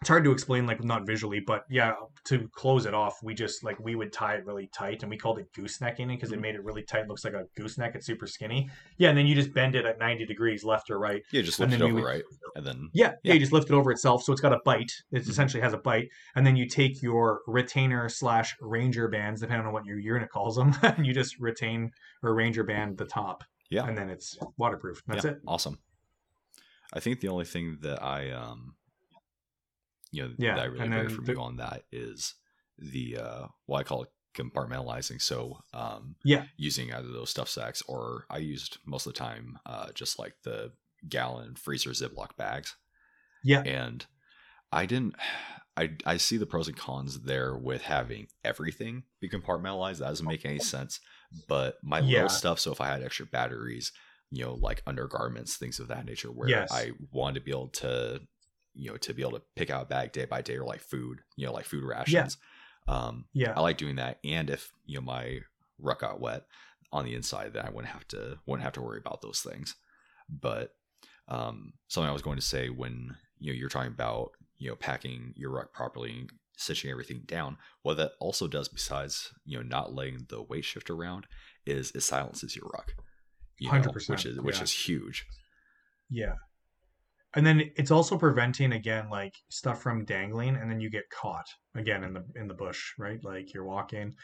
it's hard to explain like not visually, but yeah, to close it off, we just like we would tie it really tight and we called it goosenecking it because it Mhm. made it really tight, it looks like a gooseneck, it's super skinny. Yeah, and then you just bend it at 90 degrees left or right. yeah just lift it over would- right and then Yeah, yeah, Yeah. you just lift it over itself, so it's got a bite. It Mhm. essentially has a bite, and then you take your retainer slash ranger bands, depending on what your unit calls them, and you just retain or ranger band the top, yeah and then it's waterproof. That's yeah, it. Awesome. I think the only thing that I um you know Yeah, that I really and hear from the- you on that is the uh what I call it compartmentalizing. So um Yeah. using either those stuff sacks or I used most of the time uh just like the gallon freezer Ziploc bags. Yeah. And I didn't I I I see the pros and cons there with having everything be compartmentalized. That doesn't make any sense. But my Yeah. little stuff, so if I had extra batteries, you know, like undergarments, things of that nature, where Yes. I wanted to be able to, you know, to be able to pick out a bag day by day or like food, you know, like food rations. Um, Yeah. I like doing that. And if you know my ruck got wet on the inside, then I wouldn't have to wouldn't have to worry about those things. But um, something I was going to say when you know you're talking about you know packing your ruck properly and stitching everything down, what that also does besides you know not letting the weight shift around is it silences your ruck. You know, 100%, which is which yeah. is huge. Yeah. And then it's also preventing again like stuff from dangling and then you get caught again in the in the bush, right? Like you're walking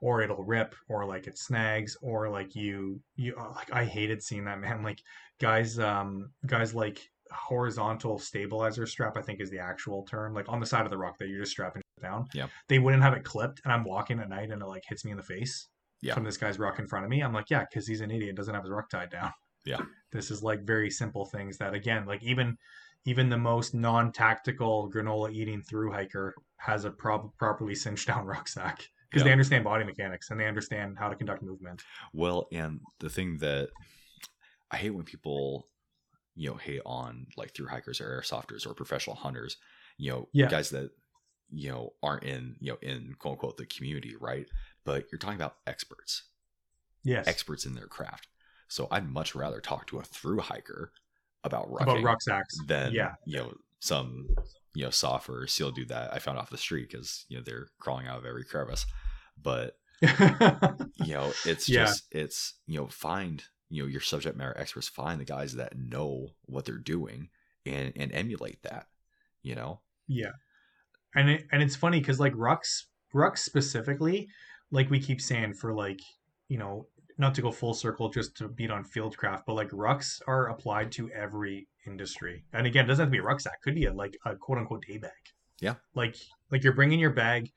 or it'll rip or like it snags or like you you uh, like I hated seeing that man like guys um guys like horizontal stabilizer strap I think is the actual term like on the side of the rock that you're just strapping down. Yeah. They wouldn't have it clipped and I'm walking at night and it like hits me in the face Yeah. from this guy's ruck in front of me. I'm like, yeah, because he's an idiot, doesn't have his ruck tied down. Yeah. This is like very simple things that again, like even even the most non-tactical granola eating through hiker has a properly cinched down rucksack because Yeah. they understand body mechanics and they understand how to conduct movement. Well, and the thing that I hate when people, you know, hate on like through hikers or airsofters or professional hunters, you know, Yeah. guys that, you know, aren't in, you know, in quote unquote the community, right? But you're talking about experts, Yes. experts in their craft. So I'd much rather talk to a through hiker about rucking About rucksacks. than, Yeah. you know, some, you know, soft or seal dude that I found off the street because, you know, they're crawling out of every crevice. But you know it's Yeah. just it's you know find you know your subject matter experts find the guys that know what they're doing and and emulate that you know Yeah, and it, and it's funny because like rucks, rucks specifically, like we keep saying for like you know not to go full circle just to beat on fieldcraft, but like rucks are applied to every industry. And again, it doesn't have to be a rucksack; could be a like a quote unquote day bag. Yeah. like like you're bringing your bag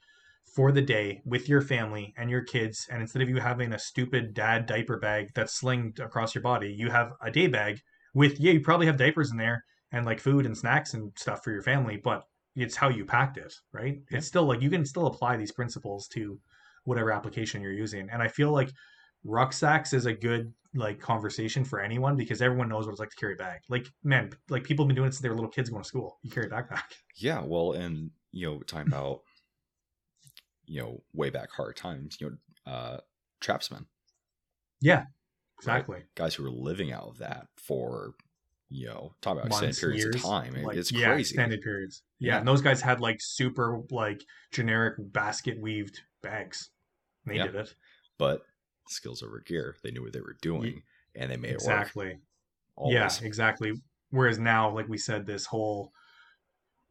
for the day with your family and your kids, and instead of you having a stupid dad diaper bag that's slinged across your body, you have a day bag with yeah, you probably have diapers in there and like food and snacks and stuff for your family, but it's how you packed it, right? Yeah. It's still like you can still apply these principles to whatever application you're using. And I feel like rucksacks is a good like conversation for anyone because everyone knows what it's like to carry a bag. Like, man, like people have been doing it since they were little kids going to school. You carry a backpack. yeah well and you know talking about you know way back hard times you know uh trapsmen Yeah, Exactly. guys who were living out of that for you know talk about extended periods years, of time It- Like, it's yeah, crazy extended periods. Yeah, Yeah. and those guys had like super like generic basket weaved bags. They Yeah. did it. but skills over gear they knew what they were doing and they made it work Exactly. always. Yeah, exactly. Whereas now, like we said, this whole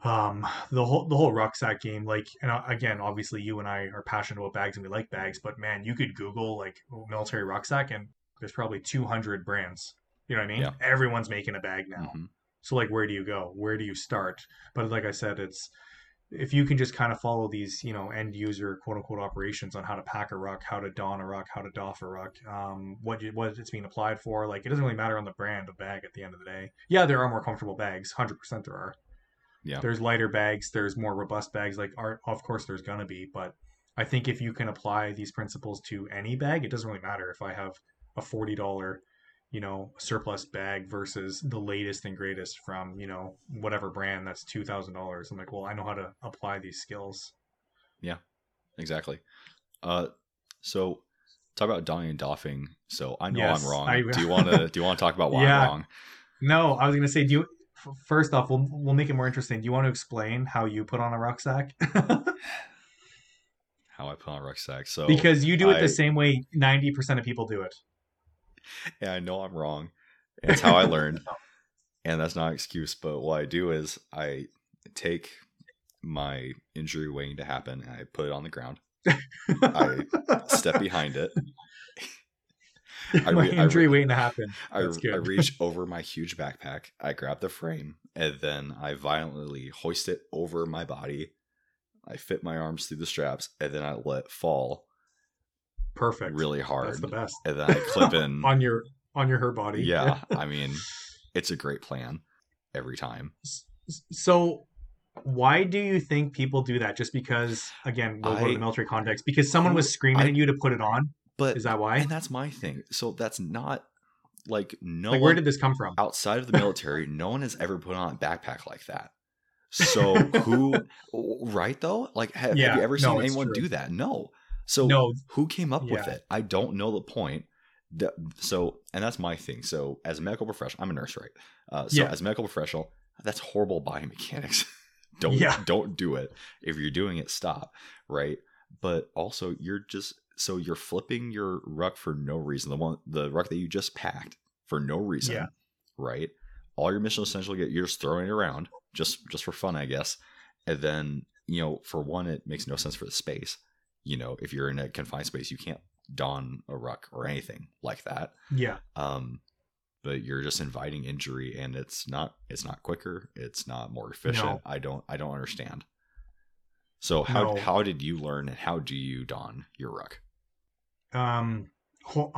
um the whole the whole rucksack game, like and uh, again, obviously you and I are passionate about bags and we like bags, but man, you could Google like military rucksack and there's probably 200 brands. You know what I mean? Yeah. Everyone's making a bag now. Mhm. So like, where do you go? Where do you start? But like I said, it's if you can just kind of follow these, you know, end user quote unquote operations on how to pack a ruck, how to don a ruck, how to doff a ruck, um, what you, what it's being applied for. Like it doesn't really matter on the brand of bag at the end of the day. Yeah, there are more comfortable bags, hundred percent there are. Yeah. There's lighter bags, there's more robust bags. Like are of course there's gonna be, but I think if you can apply these principles to any bag, it doesn't really matter if I have a forty dollar you know surplus bag versus the latest and greatest from you know whatever brand that's two thousand dollars. I'm like, well, I know how to apply these skills. Yeah exactly uh so talk about donning and doffing so i know Yes, i'm wrong I- do you want to do you want to talk about why Yeah. i'm wrong No, I was gonna say, do you? First off, we'll we'll make it more interesting. Do you want to explain how you put on a rucksack? how i put on a rucksack so because you do it I- the same way ninety percent of people do it. and i know i'm wrong it's how i learned and that's not an excuse but what i do is i take my injury waiting to happen and i put it on the ground I step behind it I My re- I injury re- waiting to happen. I. I reach over my huge backpack. I grab the frame and then I violently hoist it over my body. I fit my arms through the straps and then I let fall Perfect. really That's hard. the best. And then I clip in. on your on your her body. yeah, I mean, it's a great plan every time. so why do you think people do that? Just because, again, we'll go to the military context. Because someone was screaming I- at you to put it on. But Is that why? and that's my thing. So that's not like no like, where did this come from? outside of the military, no one has ever put on a backpack like that. So who, right though? Like, have, Yeah, have you ever seen it's anyone do that? No. So No, who came up with it? I don't know the point. So, and that's my thing. So, as a medical professional, I'm a nurse, right? Uh, so, Yeah. as a medical professional, that's horrible biomechanics. don't Yeah. don't do it. If you're doing it, stop. Right. But also, you're just so you're flipping your ruck for no reason. The one, the ruck that you just packed for no reason. Yeah. Right. All your mission essential get you're just throwing it around just just for fun, I guess. And then you know, for one, it makes no sense for the space. You know, if you're in a confined space, you can't don a ruck or anything like that. yeah, Um, but you're just inviting injury, and it's not it's not quicker. It's not more efficient. No. I don't I don't understand. So how No. how did you learn and how do you don your ruck? um oh,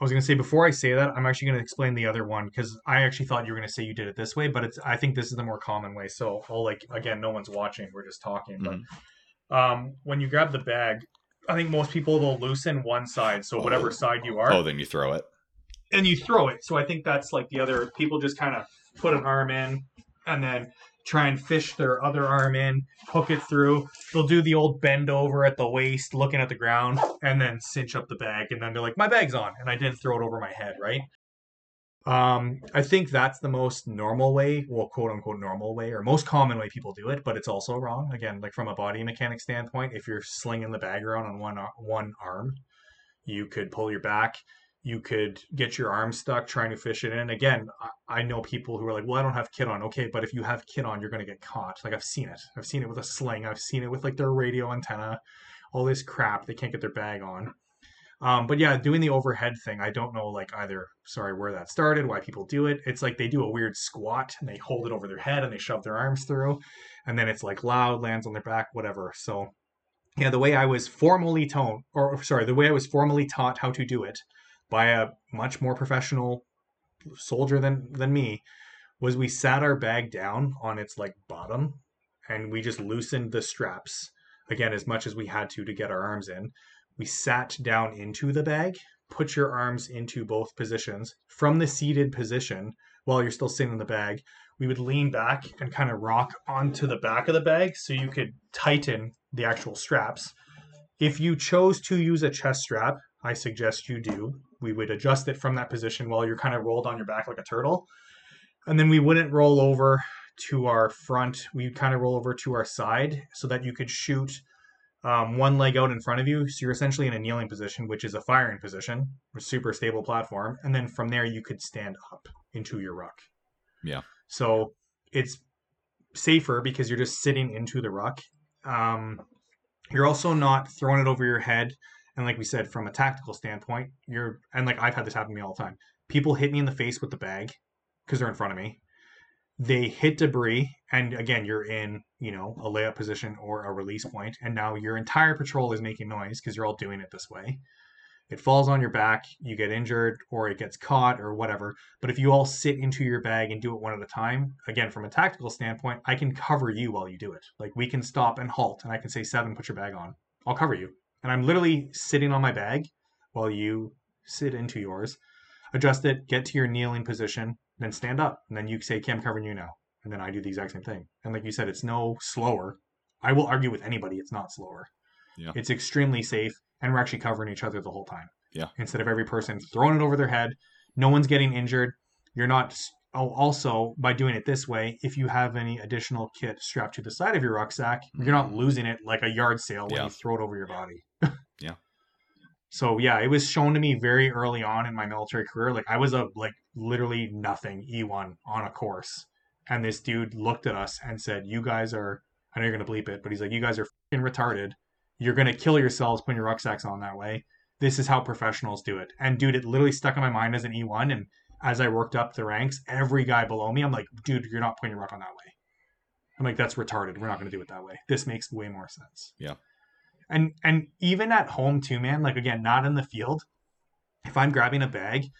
I was going to say before I say that, I'm actually going to explain the other one because I actually thought you were going to say you did it this way, but it's I think this is the more common way. So I'll like again, no one's watching, we're just talking. But um, when you grab the bag, I think most people will loosen one side, so whatever Oh. side you are, Oh, then you throw it. and you throw it. So I think that's like the other people just kind of put an arm in and then try and fish their other arm in, hook it through. They'll do the old bend over at the waist, looking at the ground, and then cinch up the bag. And then they're like, "My bag's on," and I didn't throw it over my head, right? Um, I think that's the most normal way, well, quote unquote normal way, or most common way people do it, but it's also wrong. Again, like from a body mechanic standpoint, if you're slinging the bag around on one one arm, you could pull your back you could get your arm stuck trying to fish it in. Again, I, I know people who are like, well, I don't have kit on. Okay, but if you have kit on, you're going to get caught. Like I've seen it. I've seen it with a sling. I've seen it with like their radio antenna, all this crap. They can't get their bag on. Um, but yeah, doing the overhead thing, I don't know like either, sorry, where that started, why people do it. It's like they do a weird squat and they hold it over their head and they shove their arms through. And then it's like loud, lands on their back, whatever. So yeah, the way I was formally taught, or sorry, the way I was formally taught how to do it by a much more professional soldier than than me was we sat our bag down on its like bottom and we just loosened the straps again as much as we had to to get our arms in we sat down into the bag put your arms into both positions from the seated position while you're still sitting in the bag we would lean back and kind of rock onto the back of the bag so you could tighten the actual straps if you chose to use a chest strap i suggest you do we would adjust it from that position while you're kind of rolled on your back like a turtle. And then we wouldn't roll over to our front. We'd kind of roll over to our side so that you could shoot um, one leg out in front of you. So you're essentially in a kneeling position, which is a firing position, a super stable platform. And then from there, you could stand up into your ruck. Yeah. So it's safer because you're just sitting into the ruck. Um, you're also not throwing it over your head and like we said, from a tactical standpoint, you're and like I've had this happen to me all the time. People hit me in the face with the bag because they're in front of me. They hit debris, and again, you're in you know a layup position or a release point, and now your entire patrol is making noise because you're all doing it this way. It falls on your back, you get injured, or it gets caught, or whatever. But if you all sit into your bag and do it one at a time, again, from a tactical standpoint, I can cover you while you do it. Like we can stop and halt, and I can say, Seven, put your bag on. I'll cover you and I'm literally sitting on my bag while you sit into yours. Adjust it, get to your kneeling position, then stand up, and then you say, "Okay, I'm covering you now," and then I do the exact same thing. And like you said, it's no slower. I will argue with anybody; it's not slower. Yeah. It's extremely safe, and we're actually covering each other the whole time. Yeah. Instead of every person throwing it over their head, no one's getting injured. You're not. Oh, also by doing it this way, if you have any additional kit strapped to the side of your rucksack, you're not mm. losing it like a yard sale when Yeah. you throw it over your body. Yeah. So yeah, it was shown to me very early on in my military career. Like I was a like literally nothing E1 on a course, and this dude looked at us and said, "You guys are." I know you're gonna bleep it, but he's like, "You guys are fucking retarded. You're gonna kill yourselves putting your rucksacks on that way. This is how professionals do it." And dude, it literally stuck in my mind as an E1. And as I worked up the ranks, every guy below me, I'm like, "Dude, you're not putting your ruck on that way." I'm like, "That's retarded. We're not gonna do it that way. This makes way more sense." Yeah. And and even at home too, man. Like again, not in the field. If I'm grabbing a bag,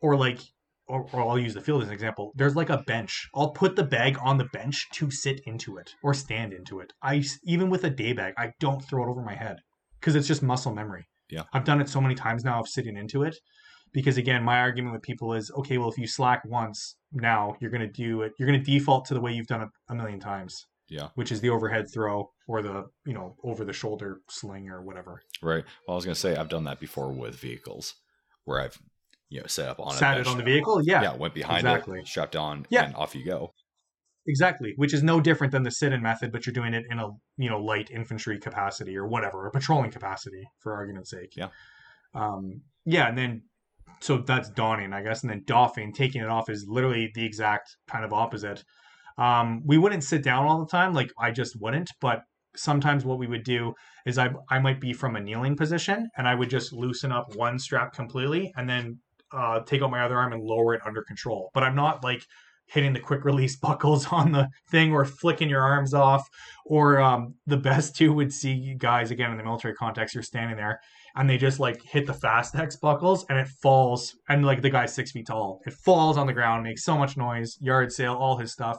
or like or, or I'll use the field as an example. There's like a bench. I'll put the bag on the bench to sit into it or stand into it. I even with a day bag, I don't throw it over my head because it's just muscle memory. Yeah. I've done it so many times now of sitting into it. Because again, my argument with people is okay, well, if you slack once, now you're going to do it, you're going to default to the way you've done it a million times, Yeah. which is the overhead throw or the, you know, over the shoulder sling or whatever. Right. Well, I was gonna say I've done that before with vehicles, where I've you know set up on Sat it on the vehicle. Yeah, Yeah. Went behind exactly. it, strapped on, Yeah. and off you go. Exactly, which is no different than the sit-in method, but you're doing it in a you know light infantry capacity or whatever, a patrolling capacity, for argument's sake. Yeah. Um. Yeah, and then so that's donning, I guess, and then doffing, taking it off, is literally the exact kind of opposite. Um, we wouldn't sit down all the time, like I just wouldn't, but sometimes what we would do is I I might be from a kneeling position and I would just loosen up one strap completely and then uh, take out my other arm and lower it under control. But I'm not like hitting the quick release buckles on the thing or flicking your arms off. Or um, the best two would see guys again in the military context. You're standing there and they just like hit the Fastex buckles and it falls. And like the guy's six feet tall, it falls on the ground, makes so much noise, yard sale, all his stuff.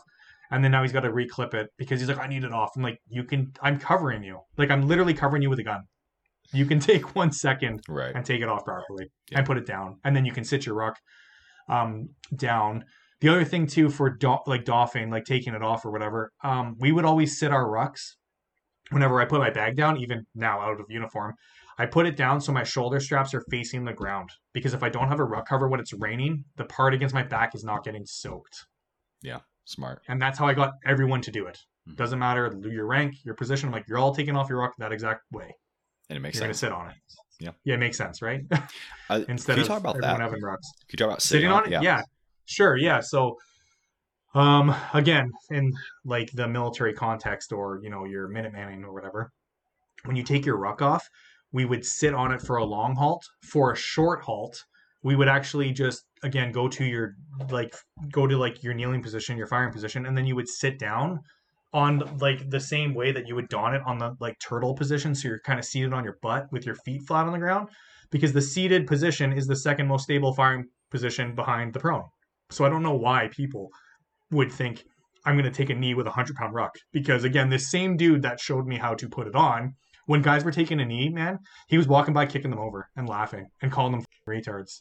And then now he's got to reclip it because he's like, I need it off. I'm like, you can, I'm covering you. Like, I'm literally covering you with a gun. You can take one second Right. and take it off properly Yeah. and put it down, and then you can sit your ruck um, down. The other thing too for do- like doffing, like taking it off or whatever, um, we would always sit our rucks. Whenever I put my bag down, even now out of uniform, I put it down so my shoulder straps are facing the ground. Because if I don't have a ruck cover when it's raining, the part against my back is not getting soaked. Yeah, smart. And that's how I got everyone to do it. Mhm. Doesn't matter your rank, your position. I'm like, you're all taking off your ruck that exact way. And it makes you're sense. sit on it. Yeah. Yeah, it makes sense, right? Uh, Instead can you of talk about that? having rucks. Can you talk about sitting on it yeah. sure yeah so um again in like the military context or you know your minute manning or whatever when you take your ruck off we would sit on it for a long halt for a short halt we would actually just again go to your like go to like your kneeling position your firing position and then you would sit down on like the same way that you would don it on the like turtle position so you're kind of seated on your butt with your feet flat on the ground because the seated position is the second most stable firing position behind the prone. So I don't know why people would think I'm going to take a knee with a 100 pound ruck. Because again, this same dude that showed me how to put it on, when guys were taking a knee, man, he was walking by kicking them over and laughing and calling them retards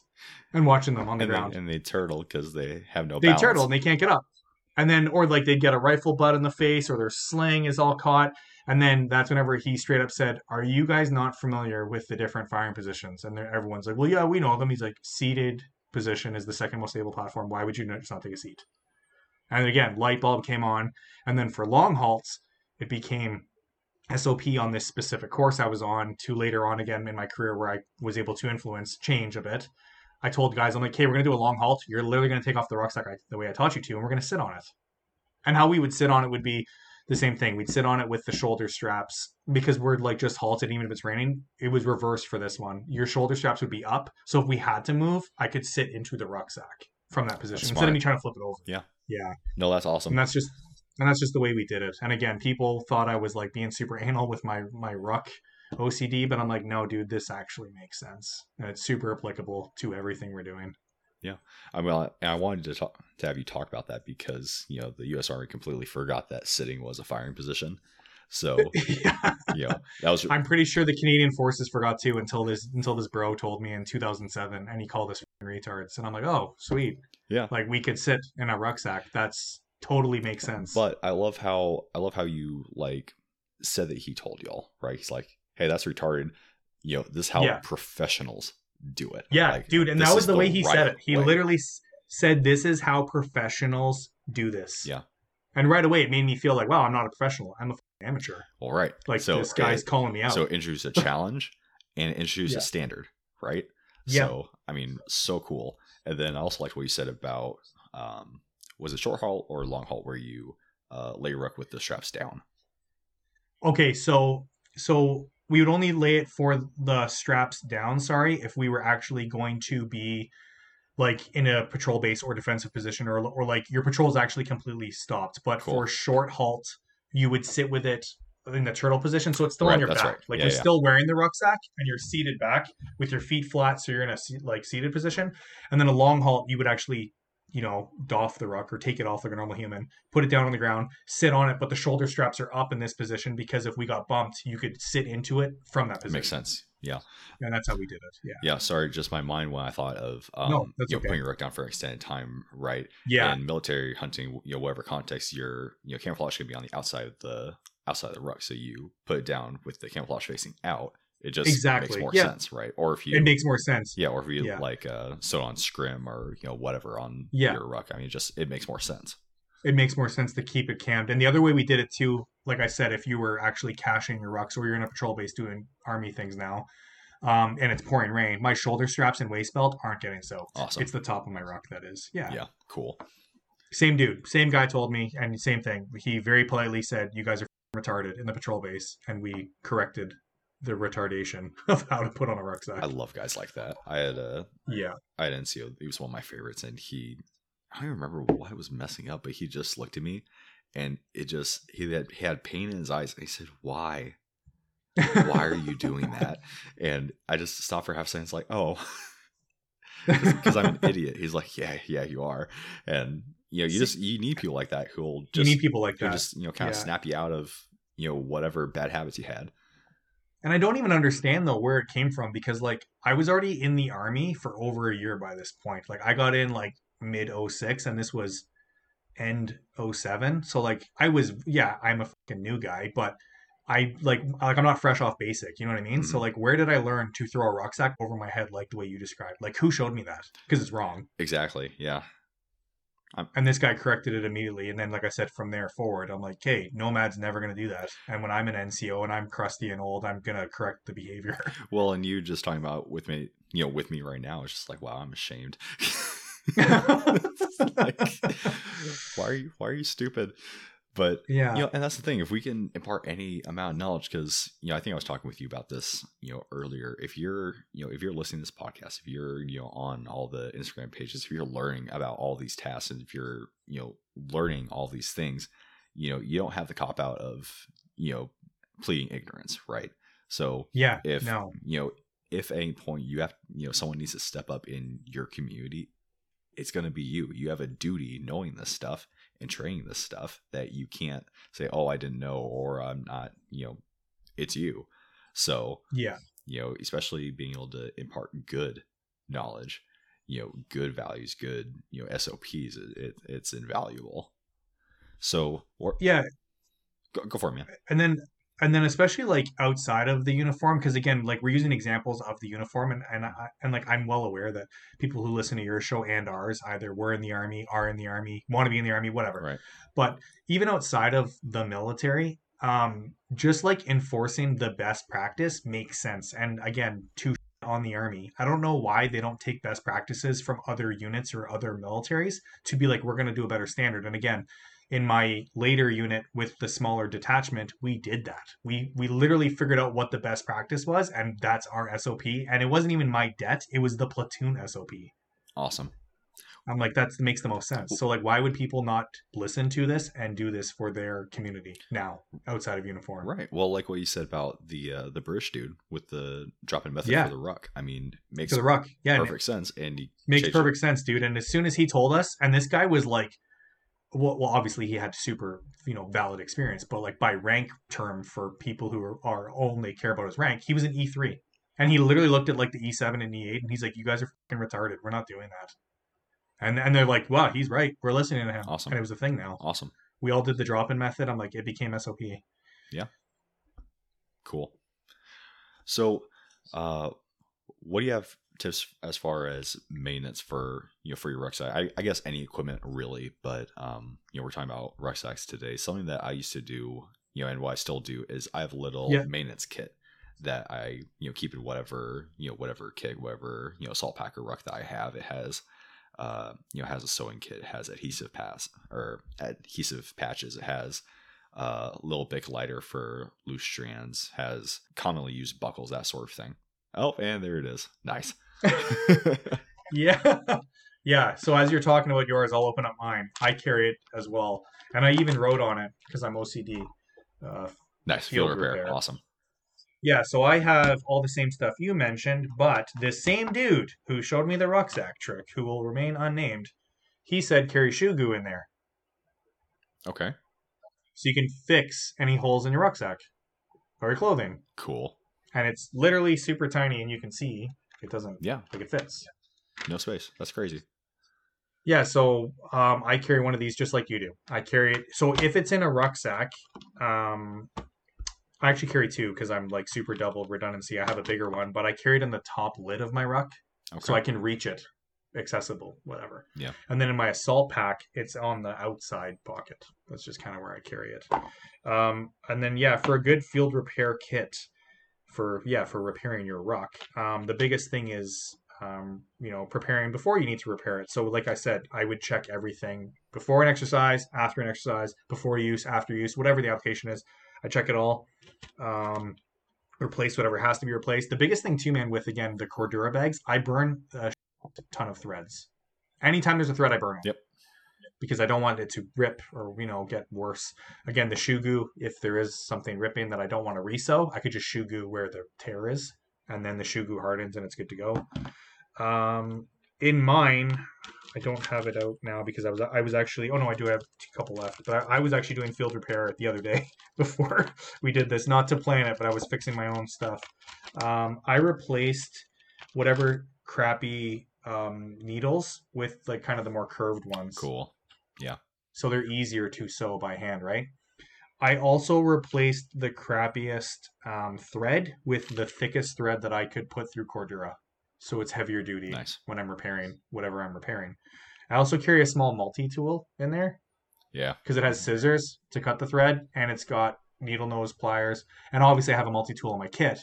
and watching them on the And ground. they, and they turtle because they have no they balance. turtle and they can't get up. And then, or like they'd get a rifle butt in the face or their sling is all caught. And then that's whenever he straight up said, Are you guys not familiar with the different firing positions? And everyone's like, Well, yeah, we know them. He's like, Seated position is the second most stable platform. Why would you just not take a seat? And again, light bulb came on. And then for long halts, it became SOP on this specific course I was on to later on again in my career where I was able to influence change a bit. I told guys, I'm like, okay, we're going to do a long halt. You're literally going to take off the rucksack the way I taught you to, and we're going to sit on it. And how we would sit on it would be the same thing. We'd sit on it with the shoulder straps because we're like just halted, even if it's raining. It was reversed for this one. Your shoulder straps would be up. So if we had to move, I could sit into the rucksack from that position instead of me trying to flip it over. Yeah. Yeah. No, that's awesome. And that's just and that's just the way we did it. And again, people thought I was like being super anal with my my ruck OCD, but I'm like, no, dude, this actually makes sense, and it's super applicable to everything we're doing. Yeah. I mean, I wanted to talk to have you talk about that because you know the U.S. Army completely forgot that sitting was a firing position. So yeah. you know that was I'm pretty sure the Canadian forces forgot too until this until this bro told me in 2007, and he called us retards, and I'm like, oh, sweet, yeah. like we could sit in a rucksack. That's totally makes sense. But I love how I love how you like said that he told y'all right. He's like, hey, that's retarded. You know, this is how Yeah. professionals do it. Yeah, Like, dude, and that was is the way he said it. He way. literally said, "This is how professionals do this." Yeah. And right away, it made me feel like, "Wow, I'm not a professional. I'm a amateur." All right. Like so this guy's okay, calling me out. So introduce a challenge and introduce Yeah. a standard, right? Yeah. So I mean, so cool. And then I also liked what you said about um, was it short haul or long haul where you uh, lay ruck with the straps down. okay, so so we would only lay it for the straps down. Sorry, if we were actually going to be like in a patrol base or defensive position, or or like your patrol is actually completely stopped. But Cool. for short halt, you would sit with it in the turtle position, so it's still on your back. right. Like Yeah, you're yeah. still wearing the rucksack and you're seated back with your feet flat, so you're in a like seated position. And then a long halt, you would actually, you know, doff the ruck or take it off like a normal human, put it down on the ground, sit on it, but the shoulder straps are up in this position because if we got bumped, you could sit into it from that position. makes sense. Yeah. And that's how we did it. Yeah. Yeah. Sorry, just my mind when I thought of um, No, that's you know, okay. putting your ruck down for an extended time, right? Yeah. And military hunting, you know, whatever context, your you know camouflage can be on the outside of the outside of the ruck, so you put it down with the camouflage facing out. It just Exactly, makes more yeah. sense, right? Or if you it makes more sense. yeah, or if you Yeah. like uh sew on scrim or you know whatever on Yeah. your ruck. I mean, just it makes more sense. it makes more sense to keep it cammed. And the other way we did it too, like I said, if you were actually caching your rucks or you're in a patrol base doing army things now, um, and it's pouring rain, my shoulder straps and waist belt aren't getting soaked. Awesome. It's the top of my ruck that is. Yeah. Yeah, cool. Same dude, same guy told me, and same thing. He very politely said, "You guys are retarded" in the patrol base, and we corrected the retardation of how to put on a rucksack. I love guys like that. I had a yeah. I had an NCO. He was one of my favorites, and he I don't even remember why it was messing up, but he just looked at me, and it just he had he had pain in his eyes, and he said, "Why? Why are you doing that?" And I just stopped for half a second. It's like, oh, because I'm an idiot. He's like, yeah, yeah, you are, and you know, you just you need people like that who'll just you just need people like that. just you know kind of Yeah. snap you out of you know whatever bad habits you had. And I don't even understand though where it came from because like I was already in the army for over a year by this point. Like I got in like mid 06 and this was end 07. So like I was yeah, I'm a fucking new guy, but I like like I'm not fresh off basic, you know what I mean? So mm-hmm. like where did I learn to throw a rucksack over my head like the way you described? Like who showed me that? Because it's wrong. Exactly. Yeah. And this guy corrected it immediately. And then, like I said, from there forward, I'm like, hey, Nomad's never going to do that. And when I'm an NCO and I'm crusty and old, I'm going to correct the behavior. Well, and you just talking about with me, you know, with me right now, it's just like, wow, I'm ashamed. like, why are you why are you stupid? But yeah. you know, and that's the thing. If we can impart any amount of knowledge, because you know, I think I was talking with you about this, you know, earlier. If you're, you know, if you're listening to this podcast, if you're, you know, on all the Instagram pages, if you're learning about all these tasks, and if you're, you know, learning all these things, you know, you don't have the cop out of, you know, pleading ignorance, right? So yeah. if no. you know if at any point you have you know someone needs to step up in your community it's going to be you you have a duty knowing this stuff and training this stuff that you can't say oh i didn't know or i'm not you know it's you so Yeah. you know especially being able to impart good knowledge you know good values good you know sops it, it, it's invaluable so or, Yeah. go, go for it man And then, and then especially like outside of the uniform, because again, like we're using examples of the uniform, and and I, and like I'm well aware that people who listen to your show and ours either were in the army, are in the army, want to be in the army, whatever. right But even outside of the military, um, just like enforcing the best practice makes sense. And again, to on the army, I don't know why they don't take best practices from other units or other militaries to be like, we're going to do a better standard. And again, in my later unit with the smaller detachment, we did that. We we literally figured out what the best practice was, and that's our SOP. And it wasn't even my det; it was the platoon SOP. awesome I'm like, that makes the most sense. So, like, why would people not listen to this and do this for their community now outside of uniform? Right. Well, like what you said about the uh, the British dude with the dropping method Yeah. for the ruck. I mean, makes To the ruck. Yeah, perfect sense, and he makes perfect sense, dude. And as soon as he told us, and this guy was like, well, well, obviously he had super, you know, valid experience, but like by rank term for people who are, are only care about his rank, he was an E3. And he literally looked at like the E7 and E8 and he's like, you guys are fucking retarded. We're not doing that. And and they're like, wow, he's right. We're listening to him. Awesome. And it was a thing now. Awesome. We all did the drop in method. I'm like, it became SOP. Yeah. Cool. So, uh, what do you have tips as far as maintenance for you know for your rucksack? I, I guess any equipment really, but um, you know we're talking about rucksacks today. Something that I used to do, you know, and what I still do is I have a little Yeah. maintenance kit that I you know keep in whatever you know whatever kit, whatever you know salt packer ruck that I have. It has. Uh, you know, has a sewing kit, has adhesive pass or adhesive patches. It has uh, little bic lighter for loose strands, has commonly used buckles, that sort of thing. Oh, and there it is. Nice. Yeah. yeah. So as you're talking about yours, I'll open up mine. I carry it as well. And I even wrote on it because I'm OCD. Uh, Nice field, Field repair. repair. Awesome. Yeah, so I have all the same stuff you mentioned, but this same dude who showed me the rucksack trick, who will remain unnamed, he said carry shoe goo in there Okay. so you can fix any holes in your rucksack or your clothing. Cool. And it's literally super tiny, and you can see it doesn't Yeah. like it fits. No space. That's crazy. Yeah, so um, I carry one of these just like you do. I carry it. So if it's in a rucksack, um, I actually carry two because I'm like super double redundancy. I have a bigger one, but I carry it in the top lid of my ruck, Okay. so I can reach it, accessible, whatever. Yeah. And then in my assault pack, it's on the outside pocket. That's just kind of where I carry it. Um, and then yeah, for a good field repair kit, for yeah for repairing your ruck, um, the biggest thing is um, you know preparing before you need to repair it. So like I said, I would check everything before an exercise, after an exercise, before use, after use, whatever the application is. I check it all. Um, replace whatever has to be replaced. The biggest thing too, man, with again the Cordura bags, I burn a ton of threads. Anytime there's a thread, I burn it. Yep. Because I don't want it to rip or you know get worse. Again, the goo, if there is something ripping that I don't want to resew, I could just goo where the tear is, and then the goo hardens and it's good to go. Um, in mine, I don't have it out now because I was I was actually oh no I do have a couple left, but I, I was actually doing field repair the other day before we did this, not to plan it, but I was fixing my own stuff. Um, I replaced whatever crappy um, needles with like kind of the more curved ones Cool. So they're easier to sew by hand, right? I also replaced the crappiest um, thread with the thickest thread that I could put through Cordura, so it's heavier duty Nice. when I'm repairing whatever I'm repairing. I also carry a small multi tool in there Yeah. because it has scissors to cut the thread and it's got needle nose pliers, and obviously I have a multi tool in my kit.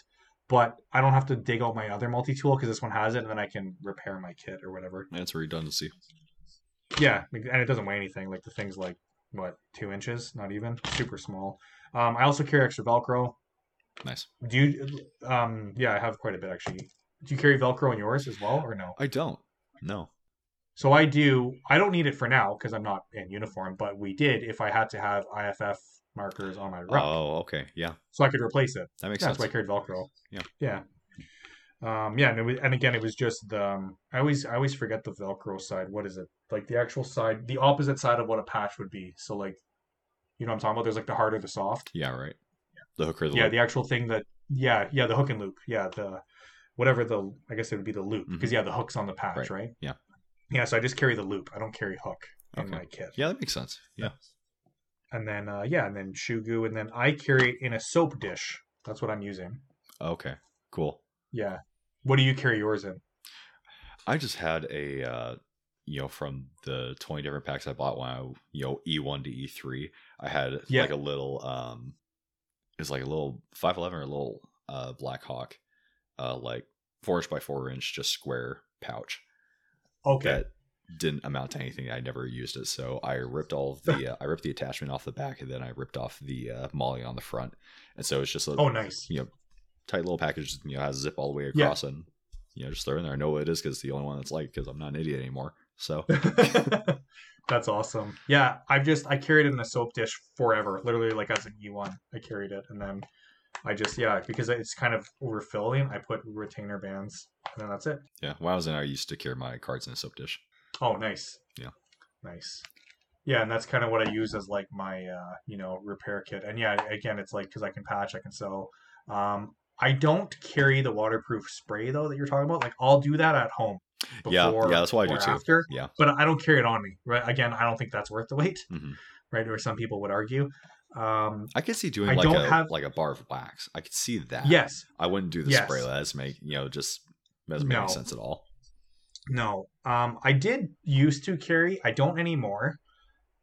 But I don't have to dig out my other multi tool because this one has it, and then I can repair my kit or whatever. That's redundancy. Yeah, and it doesn't weigh anything. Like the thing's like what two inches, not even super small. Um, I also carry extra Velcro. Nice. Do you? Um, yeah, I have quite a bit actually. Do you carry Velcro in yours as well, or no? I don't. No. So I do. I don't need it for now because I'm not in uniform. But we did if I had to have IFF markers on my ruck, Oh, okay. Yeah. so I could replace it. That makes Yeah, that's sense. why I carried Velcro. Yeah. Yeah. Um, yeah, and, it was, and again, it was just the. Um, I always, I always forget the Velcro side. What is it? Like the actual side, the opposite side of what a patch would be. So like, you know what I'm talking about? There's like the hard or the soft. Yeah, right. The hook or the yeah, loop. the actual thing that. Yeah, yeah, the hook and loop. Yeah, the whatever the. I guess it would be the loop because yeah, the hook's on the patch, Mm-hmm. Right. right? Yeah. Yeah, so I just carry the loop. I don't carry hook in Okay. my kit. Yeah, that makes sense. Yeah. And then uh, yeah, and then goo, and then I carry it in a soap dish. That's what I'm using. Okay. Cool. Yeah. What do you carry yours in? I just had a uh you know from the 20 different packs I bought when I you know E1 to E3 I had Yeah. like a little um it's like a little 511 or a little uh Black Hawk uh like 4 inch by 4 inch just square pouch Okay. that didn't amount to anything I never used it so I ripped all of the uh, I ripped the attachment off the back and then I ripped off the uh MOLLE on the front and so it's just a Oh, nice. you know tight little package you know has a zip all the way Yeah. across and you know just throw it in there I know what it is because it's the only one that's like because I'm not an idiot anymore so That's awesome. Yeah, I've just I carried it in a soap dish forever. Literally, like as an E1, I carried it, and then I just yeah because it's kind of overfilling. I put retainer bands, and then that's it. Yeah, when I was in, I used to carry my cards in a soap dish. Oh, nice. Yeah. Nice. Yeah, and that's kind of what I use as like my uh, you know repair kit. And yeah, again, it's like because I can patch, I can sew. Um, I don't carry the waterproof spray though that you're talking about. Like I'll do that at home. Yeah, before yeah, that's why I do too. After, Yeah. but I don't carry it on me. Right? Again, I don't think that's worth the weight. hmm Right? Or some people would argue. Um, I could see doing I like a have- like a bar of wax. I could see that. yes. I wouldn't do the Yes. spray. That doesn't make you know just doesn't make No. any sense at all. No. Um, I did used to carry. I don't anymore.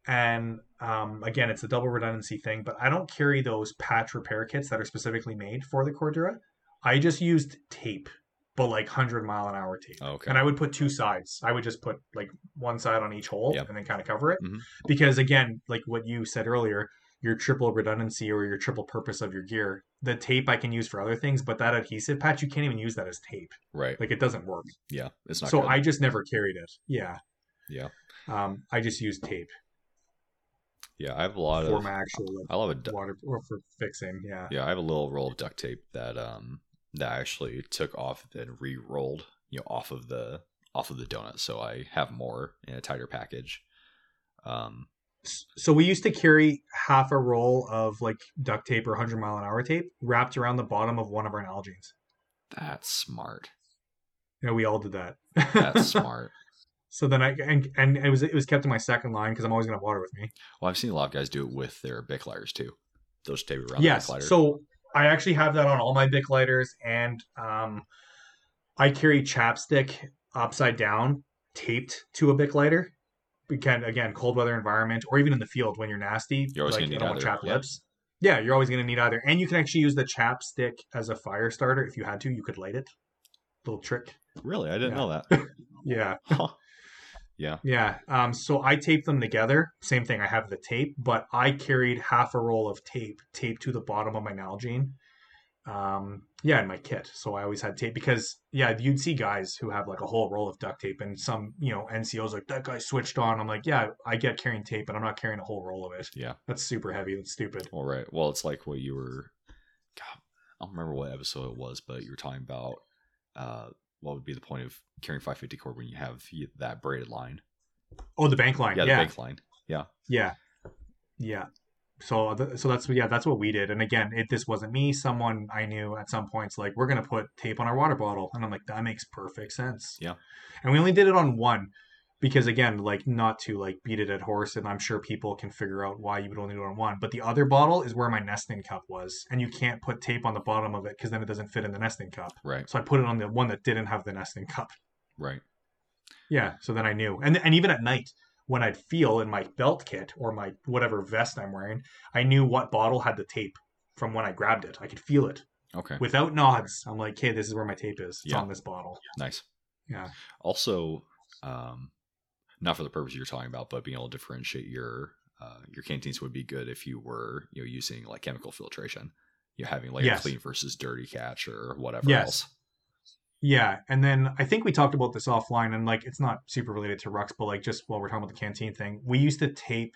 And um, again, it's a double redundancy thing, but I don't carry those patch repair kits that are specifically made for the Cordura. I just used tape, but like hundred mile an hour tape. Okay. And I would put two sides. I would just put like one side on each hole Yep. and then kind of cover it. Mhm. Because again, like what you said earlier, your triple redundancy or your triple purpose of your gear, the tape I can use for other things, but that adhesive patch, you can't even use that as tape. right. Like it doesn't work. yeah, it's not. So good. I just never carried it. Yeah. yeah Um, I just used tape. Yeah, I have a lot for of. my actual like, I love a du- water or for fixing. Yeah. yeah. I have a little roll of duct tape that um that actually took off and re-rolled you know off of the off of the donut, so I have more in a tighter package. Um, So we used to carry half a roll of like duct tape or 100 mile an hour tape wrapped around the bottom of one of our Nalgene's. that's smart. Yeah, we all did that. That's smart. so then I and and it was it was kept in my second line because I'm always gonna have water with me. Well, I've seen a lot of guys do it with their Bic lighters too. Those tape around yes. the Bic lighter. So I actually have that on all my Bic lighters, and um, I carry chapstick upside down, taped to a Bic lighter. Again, again, cold weather environment, or even in the field when you're nasty, You're always like gonna need don't either, chapped yeah. lips. Yeah, you're always going to need either, and you can actually use the chapstick as a fire starter if you had to. You could light it. Little trick. really, I didn't Yeah. know that. Yeah. Huh. Yeah, Yeah. Um, so I taped them together. Same thing. I have the tape, but I carried half a roll of tape taped to the bottom of my Nalgene. Um, yeah, in my kit. So I always had tape because yeah, you'd see guys who have like a whole roll of duct tape and some, you know, NCOs like that guy switched on. I'm like, yeah, I get carrying tape, but I'm not carrying a whole roll of it. yeah. That's super heavy. That's stupid. All right. Well, it's like what you were. God, I don't remember what episode it was, but you were talking about uh, what would be the point of carrying 550 cord when you have that braided line. Oh, the bank line. Yeah, Yeah. the bank line. Yeah. Yeah, yeah. So, th- so that's yeah, that's what we did. And again, it this wasn't me. Someone I knew at some points like we're gonna put tape on our water bottle, and I'm like that makes perfect sense. Yeah. And we only did it on one because again, like not to like beat it at horse, and I'm sure people can figure out why you would only do it on one. But the other bottle is where my nesting cup was, and you can't put tape on the bottom of it because then it doesn't fit in the nesting cup. Right. So I put it on the one that didn't have the nesting cup. Right. Yeah, so then I knew. And and even at night when I'd feel in my belt kit or my whatever vest I'm wearing, I knew what bottle had the tape from when I grabbed it. I could feel it Okay. without nods. I'm like, "Hey, this is where my tape is. It's Yeah. on this bottle." Nice. Yeah. Also, um, not for the purpose you're talking about, but being able to differentiate your uh, your canteens would be good if you were you know using like chemical filtration. You know, having like Yes. a clean versus dirty catch or whatever Yes. else. Yeah, and then I think we talked about this offline, and like it's not super related to rucks, but like just while we're talking about the canteen thing, we used to tape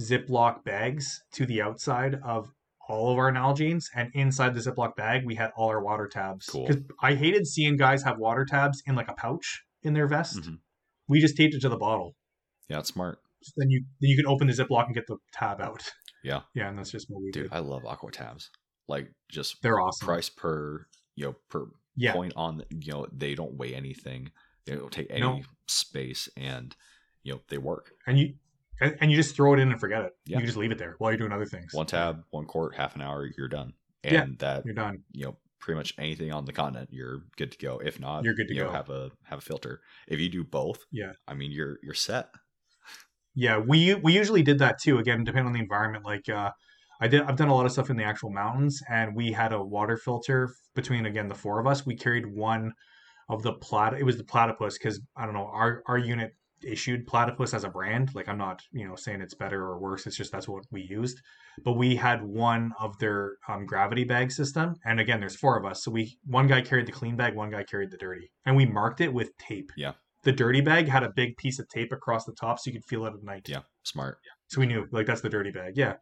Ziploc bags to the outside of all of our Nalgenes, and inside the Ziploc bag we had all our water tabs. Cool. Because I hated seeing guys have water tabs in like a pouch in their vest. Mhm. We just taped it to the bottle. Yeah, it's smart. So then you then you can open the Ziploc and get the tab out. Yeah. Yeah, and that's just what we do. Dude, did. I love aqua tabs. Like just They're awesome. price per you know per Yeah. point on the- you know they don't weigh anything. They don't take any No. space, and you know they work. And you and, and you just throw it in and forget it. Yeah. You just leave it there while you're doing other things. One tab, one quart, half an hour, you're done. And Yeah, that You're done. you know pretty much anything on the continent, you're good to go. If not, You're good to you know, go. have a have a filter. If you do both, Yeah. I mean you're you're set. Yeah, we we usually did that too. Again, depending on the environment. Like uh, I did, I've done a lot of stuff in the actual mountains, and we had a water filter between again the four of us. We carried one of the plat. It was the platypus because I don't know our our unit issued platypus as a brand. Like I'm not you know saying it's better or worse. It's just that's what we used. But we had one of their um, gravity bag system, and again, there's four of us. So we one guy carried the clean bag, one guy carried the dirty, and we marked it with tape. Yeah. The dirty bag had a big piece of tape across the top, so you could feel it at night. Yeah, smart. So we knew like that's the dirty bag, yeah.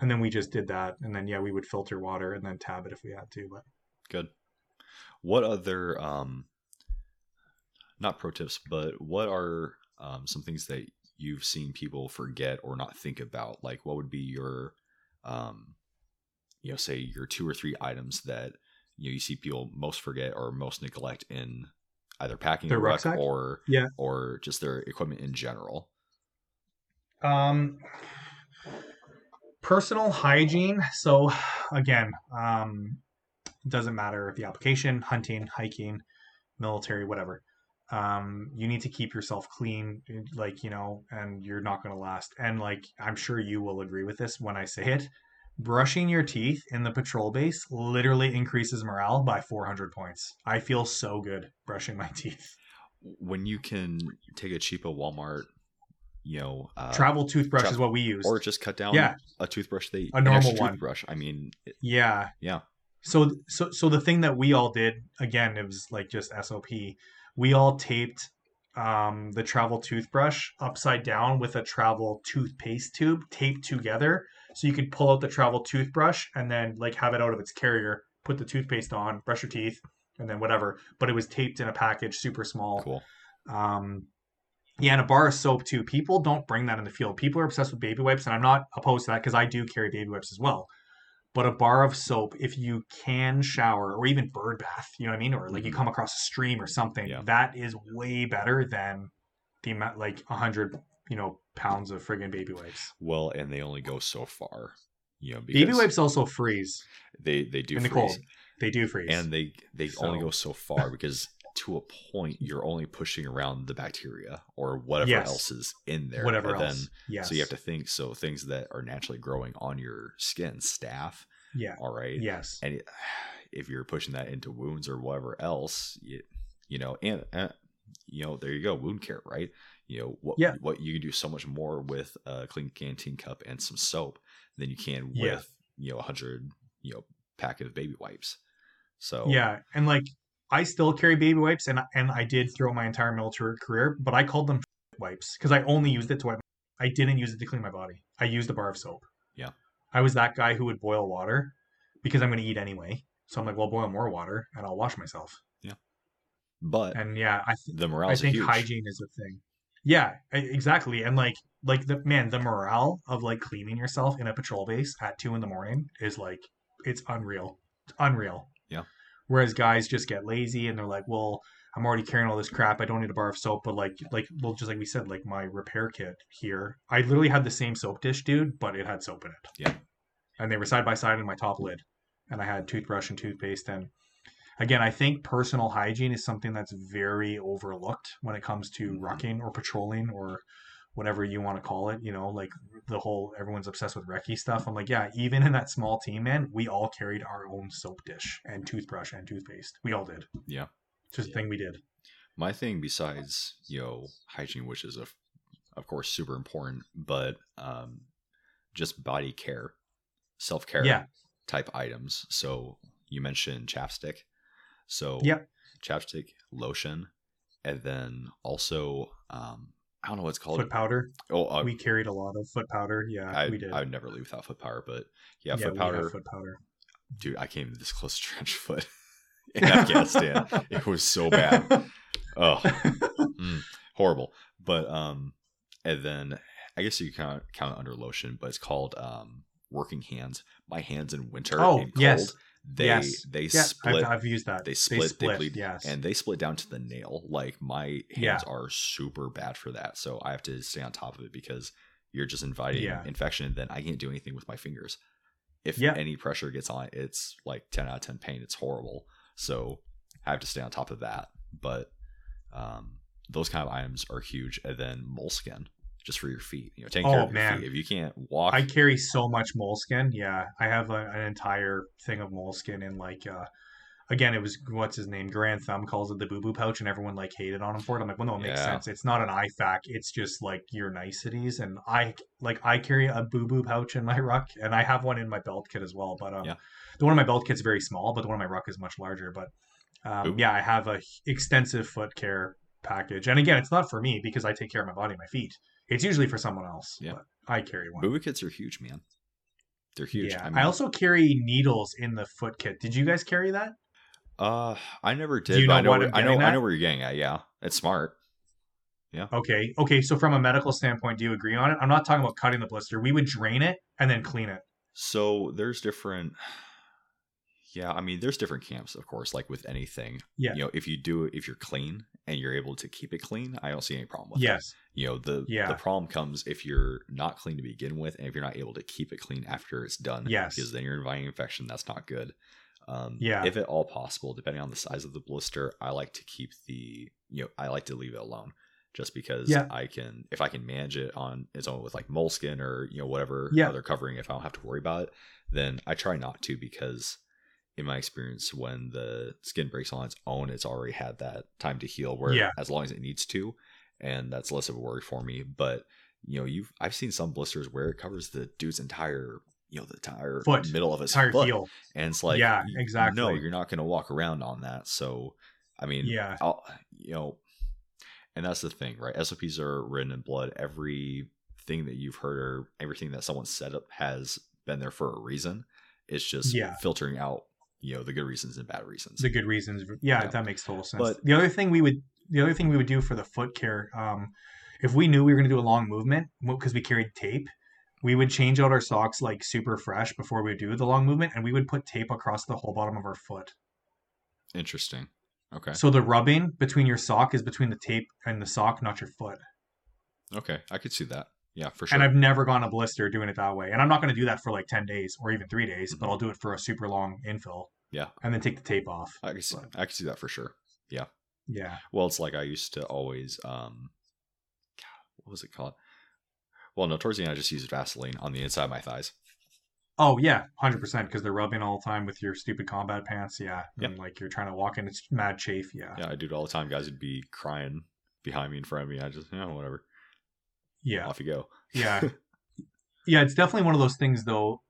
And then we just did that, and then yeah, we would filter water and then tab it if we had to. But Good. What other um not pro tips, but what are um some things that you've seen people forget or not think about? Like what would be your um you know, say your two or three items that you know you see people most forget or most neglect in either packing Their rucksack? or Yeah. or just their equipment in general. um, personal hygiene. So again, um, it doesn't matter if the application, hunting, hiking, military, whatever. Um, you need to keep yourself clean, like you know, and you're not going to last. And like I'm sure you will agree with this when I say it. Brushing your teeth in the patrol base literally increases morale by 400 points. I feel so good brushing my teeth. When you can take a cheapo Walmart, you know, uh, Travel toothbrush travel- is what we use. or just cut down Yeah. a toothbrush they A normal one. toothbrush. I mean, it- Yeah. yeah, So so so the thing that we all did again, it was like just SOP. We all taped um, the travel toothbrush upside down with a travel toothpaste tube taped together. So you could pull out the travel toothbrush and then like have it out of its carrier, put the toothpaste on, brush your teeth, and then whatever. But it was taped in a package, super small. Cool. Um, yeah, and a bar of soap too. People don't bring that in the field. People are obsessed with baby wipes, and I'm not opposed to that because I do carry baby wipes as well. But a bar of soap, if you can shower or even bird bath, you know what I mean, or like you Mhm. come across a stream or something, Yeah. that is way better than the amount like a hundred, you know, pounds of friggin' baby wipes. Well, and they only go so far. You know, Baby wipes also freeze they they do in the freeze, cold. They do freeze. and they they only go so far because to a point you're only pushing around the bacteria or whatever Yes. else is in there. whatever and else. Then, yes. So you have to think. So things that are naturally growing on your skin, staff. Yeah. all right. Yes. And it, if you're pushing that into wounds or whatever else, you, you know, and uh, you know, there you go, wound care, right? You know what? Yeah. What you can do so much more with a clean canteen cup and some soap than you can Yeah. with you know a hundred you know pack of baby wipes. So Yeah, and like I still carry baby wipes, and and I did throughout my entire military career, but I called them wipes because I only used it to wipe. I didn't use it to clean my body. I used a bar of soap. Yeah. I was that guy who would boil water because I'm going to eat anyway. So I'm like, well, boil more water and I'll wash myself. Yeah. But And yeah, I th- the morale. I think huge. hygiene is a thing. Yeah, exactly. And like like the man, the morale of like cleaning yourself in a patrol base at two in the morning is like it's unreal. It's unreal. Yeah. Whereas guys just get lazy and they're like, well, I'm already carrying all this crap. I don't need a bar of soap. But like like well, just like we said, like my repair kit here, I literally had the same soap dish, dude, but it had soap in it. Yeah. And they were side by side in my top lid, and I had toothbrush and toothpaste and again, I think personal hygiene is something that's very overlooked when it comes to Mhm. rucking or patrolling or whatever you want to call it. You know, like the whole everyone's obsessed with recce stuff. I'm like, yeah, even in that small team, man, we all carried our own soap dish and toothbrush and toothpaste. We all did. Yeah. It's just a thing we did. My thing, besides you know hygiene, which is of of course super important, but um, just body care, self care, Yeah. type items. So you mentioned chapstick, so yeah. chapstick, lotion, and then also um, I don't know what it's called. Foot powder. oh, uh, we carried a lot of foot powder. Yeah, I we did. I would never leave without foot powder, but yeah, yeah, foot powder. foot powder. Dude, I came this close to trench foot in Afghanistan. it was so bad. Oh, mm, horrible. But um, and then I guess you count count it under lotion, but it's called um working hands. My hands in winter Oh, yes. They Yes. they split. I've, I've used that. they split, they bleed, yes. and they split down to the nail. Like my hands Yeah. are super bad for that, so I have to stay on top of it because you're just inviting Yeah. infection. And then I can't do anything with my fingers. If Yeah. any pressure gets on it, it's like ten out of ten pain. It's horrible. So I have to stay on top of that. But um, those kind of items are huge. And then moleskin, just for your feet. You know, care Oh, of your man. feet. If you can't walk, I carry so much moleskin. Yeah, I have a, an entire thing of moleskin in like. uh Again, it was what's his name? Grand Thumb calls it the boo boo pouch, and everyone like hated on him for it. I'm like, well, no, it makes Yeah. sense. It's not an IFAK. It's just like your niceties. And I like I carry a boo boo pouch in my ruck, and I have one in my belt kit as well. But um, Yeah. the one in my belt kit's very small, but the one in my ruck is much larger. But um, yeah, I have a extensive foot care package, and again, it's not for me because I take care of my body and my feet. It's usually for someone else. Yeah. but I carry one. booby kits are huge, man. They're huge. Yeah, I I, also carry needles in the foot kit. Did you guys carry that? uh, I never Do did. you but I know know. Where, I know. I know where you're getting at. Yeah, it's smart. Yeah. Okay, okay. So from a medical standpoint, do you agree on it? I'm not talking about cutting the blister. We would drain it and then clean it. So there's different. Yeah, I mean, there's different camps, of course. Like with anything, Yeah. you know, if you do, if you're clean and you're able to keep it clean, I don't see any problem with it. Yes. You know, the Yeah. the problem comes if you're not clean to begin with, and if you're not able to keep it clean after it's done. Yes. because then you're inviting infection. That's not good. Um, Yeah. If at all possible, depending on the size of the blister, I like to keep the you know I like to leave it alone, just because Yeah. I can if I can manage it on its own with like moleskin or you know whatever Yeah. other covering, if I don't have to worry about it, then I try not to because in my experience, when the skin breaks on its own, it's already had that time to heal. Where Yeah. as long as it needs to, and that's less of a worry for me. But you know, you've I've seen some blisters where it covers the dude's entire you know the entire Foot. middle of his Entire foot, heel. and it's like Yeah, exactly. No, you're not going to walk around on that. So I mean, Yeah. I'll, you know, And that's the thing, right? SOPs are written in blood. Everything that you've heard or everything that someone set up has been there for a reason. It's just Yeah. filtering out, you know, the good reasons and bad reasons. the good reasons. Yeah, Yeah. that makes total sense. But- the other thing we would the other thing we would do for the foot care, um, if we knew we were going to do a long movement because we carried tape, we would change out our socks like super fresh before we do the long movement, and we would put tape across the whole bottom of our foot. Interesting. Okay. So the rubbing between your sock is between the tape and the sock, not your foot. Okay. I could see that. Yeah, for sure. And I've never gone a blister doing it that way. And I'm not going to do that for like 10 days or even three days, but Mhm. I'll do it for a super long infill. Yeah. And then take the tape off. I can see, But- I could see that for sure. Yeah. Yeah. Well, it's like I used to always um God, what was it called? Well, no, towards the end I just used Vaseline on the inside of my thighs. Oh yeah, hundred percent. Because they're rubbing all the time with your stupid combat pants. Yeah, Yep. and like you're trying to walk in, it's mad chafe. Yeah, Yeah, I do it all the time. Guys would be crying behind me in front of me. I just, you know, whatever. Yeah, Off you go. yeah, yeah. It's definitely one of those things, though.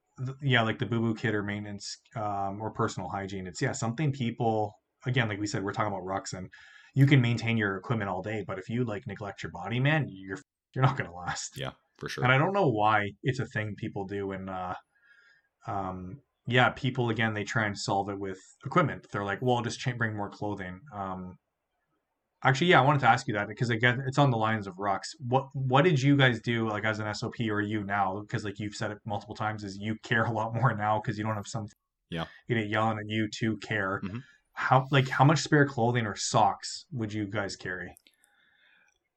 Yeah, like the boo boo kit or maintenance um, or personal hygiene. It's yeah something people again, like we said, we're talking about rucks, and you can maintain your equipment all day, but if you like neglect your body, man, you're you're not gonna last. Yeah, for sure. And I don't know why it's a thing people do. And uh, um, yeah, people again they try and solve it with equipment. They're like, well, just bring more clothing. Um, actually, yeah, I wanted to ask you that because again, it's on the lines of rucks. What what did you guys do like as an SOP or you now? Because like you've said it multiple times, is you care a lot more now because you don't have some Yeah. you know yelling at you to care. Mhm. How like how much spare clothing or socks would you guys carry?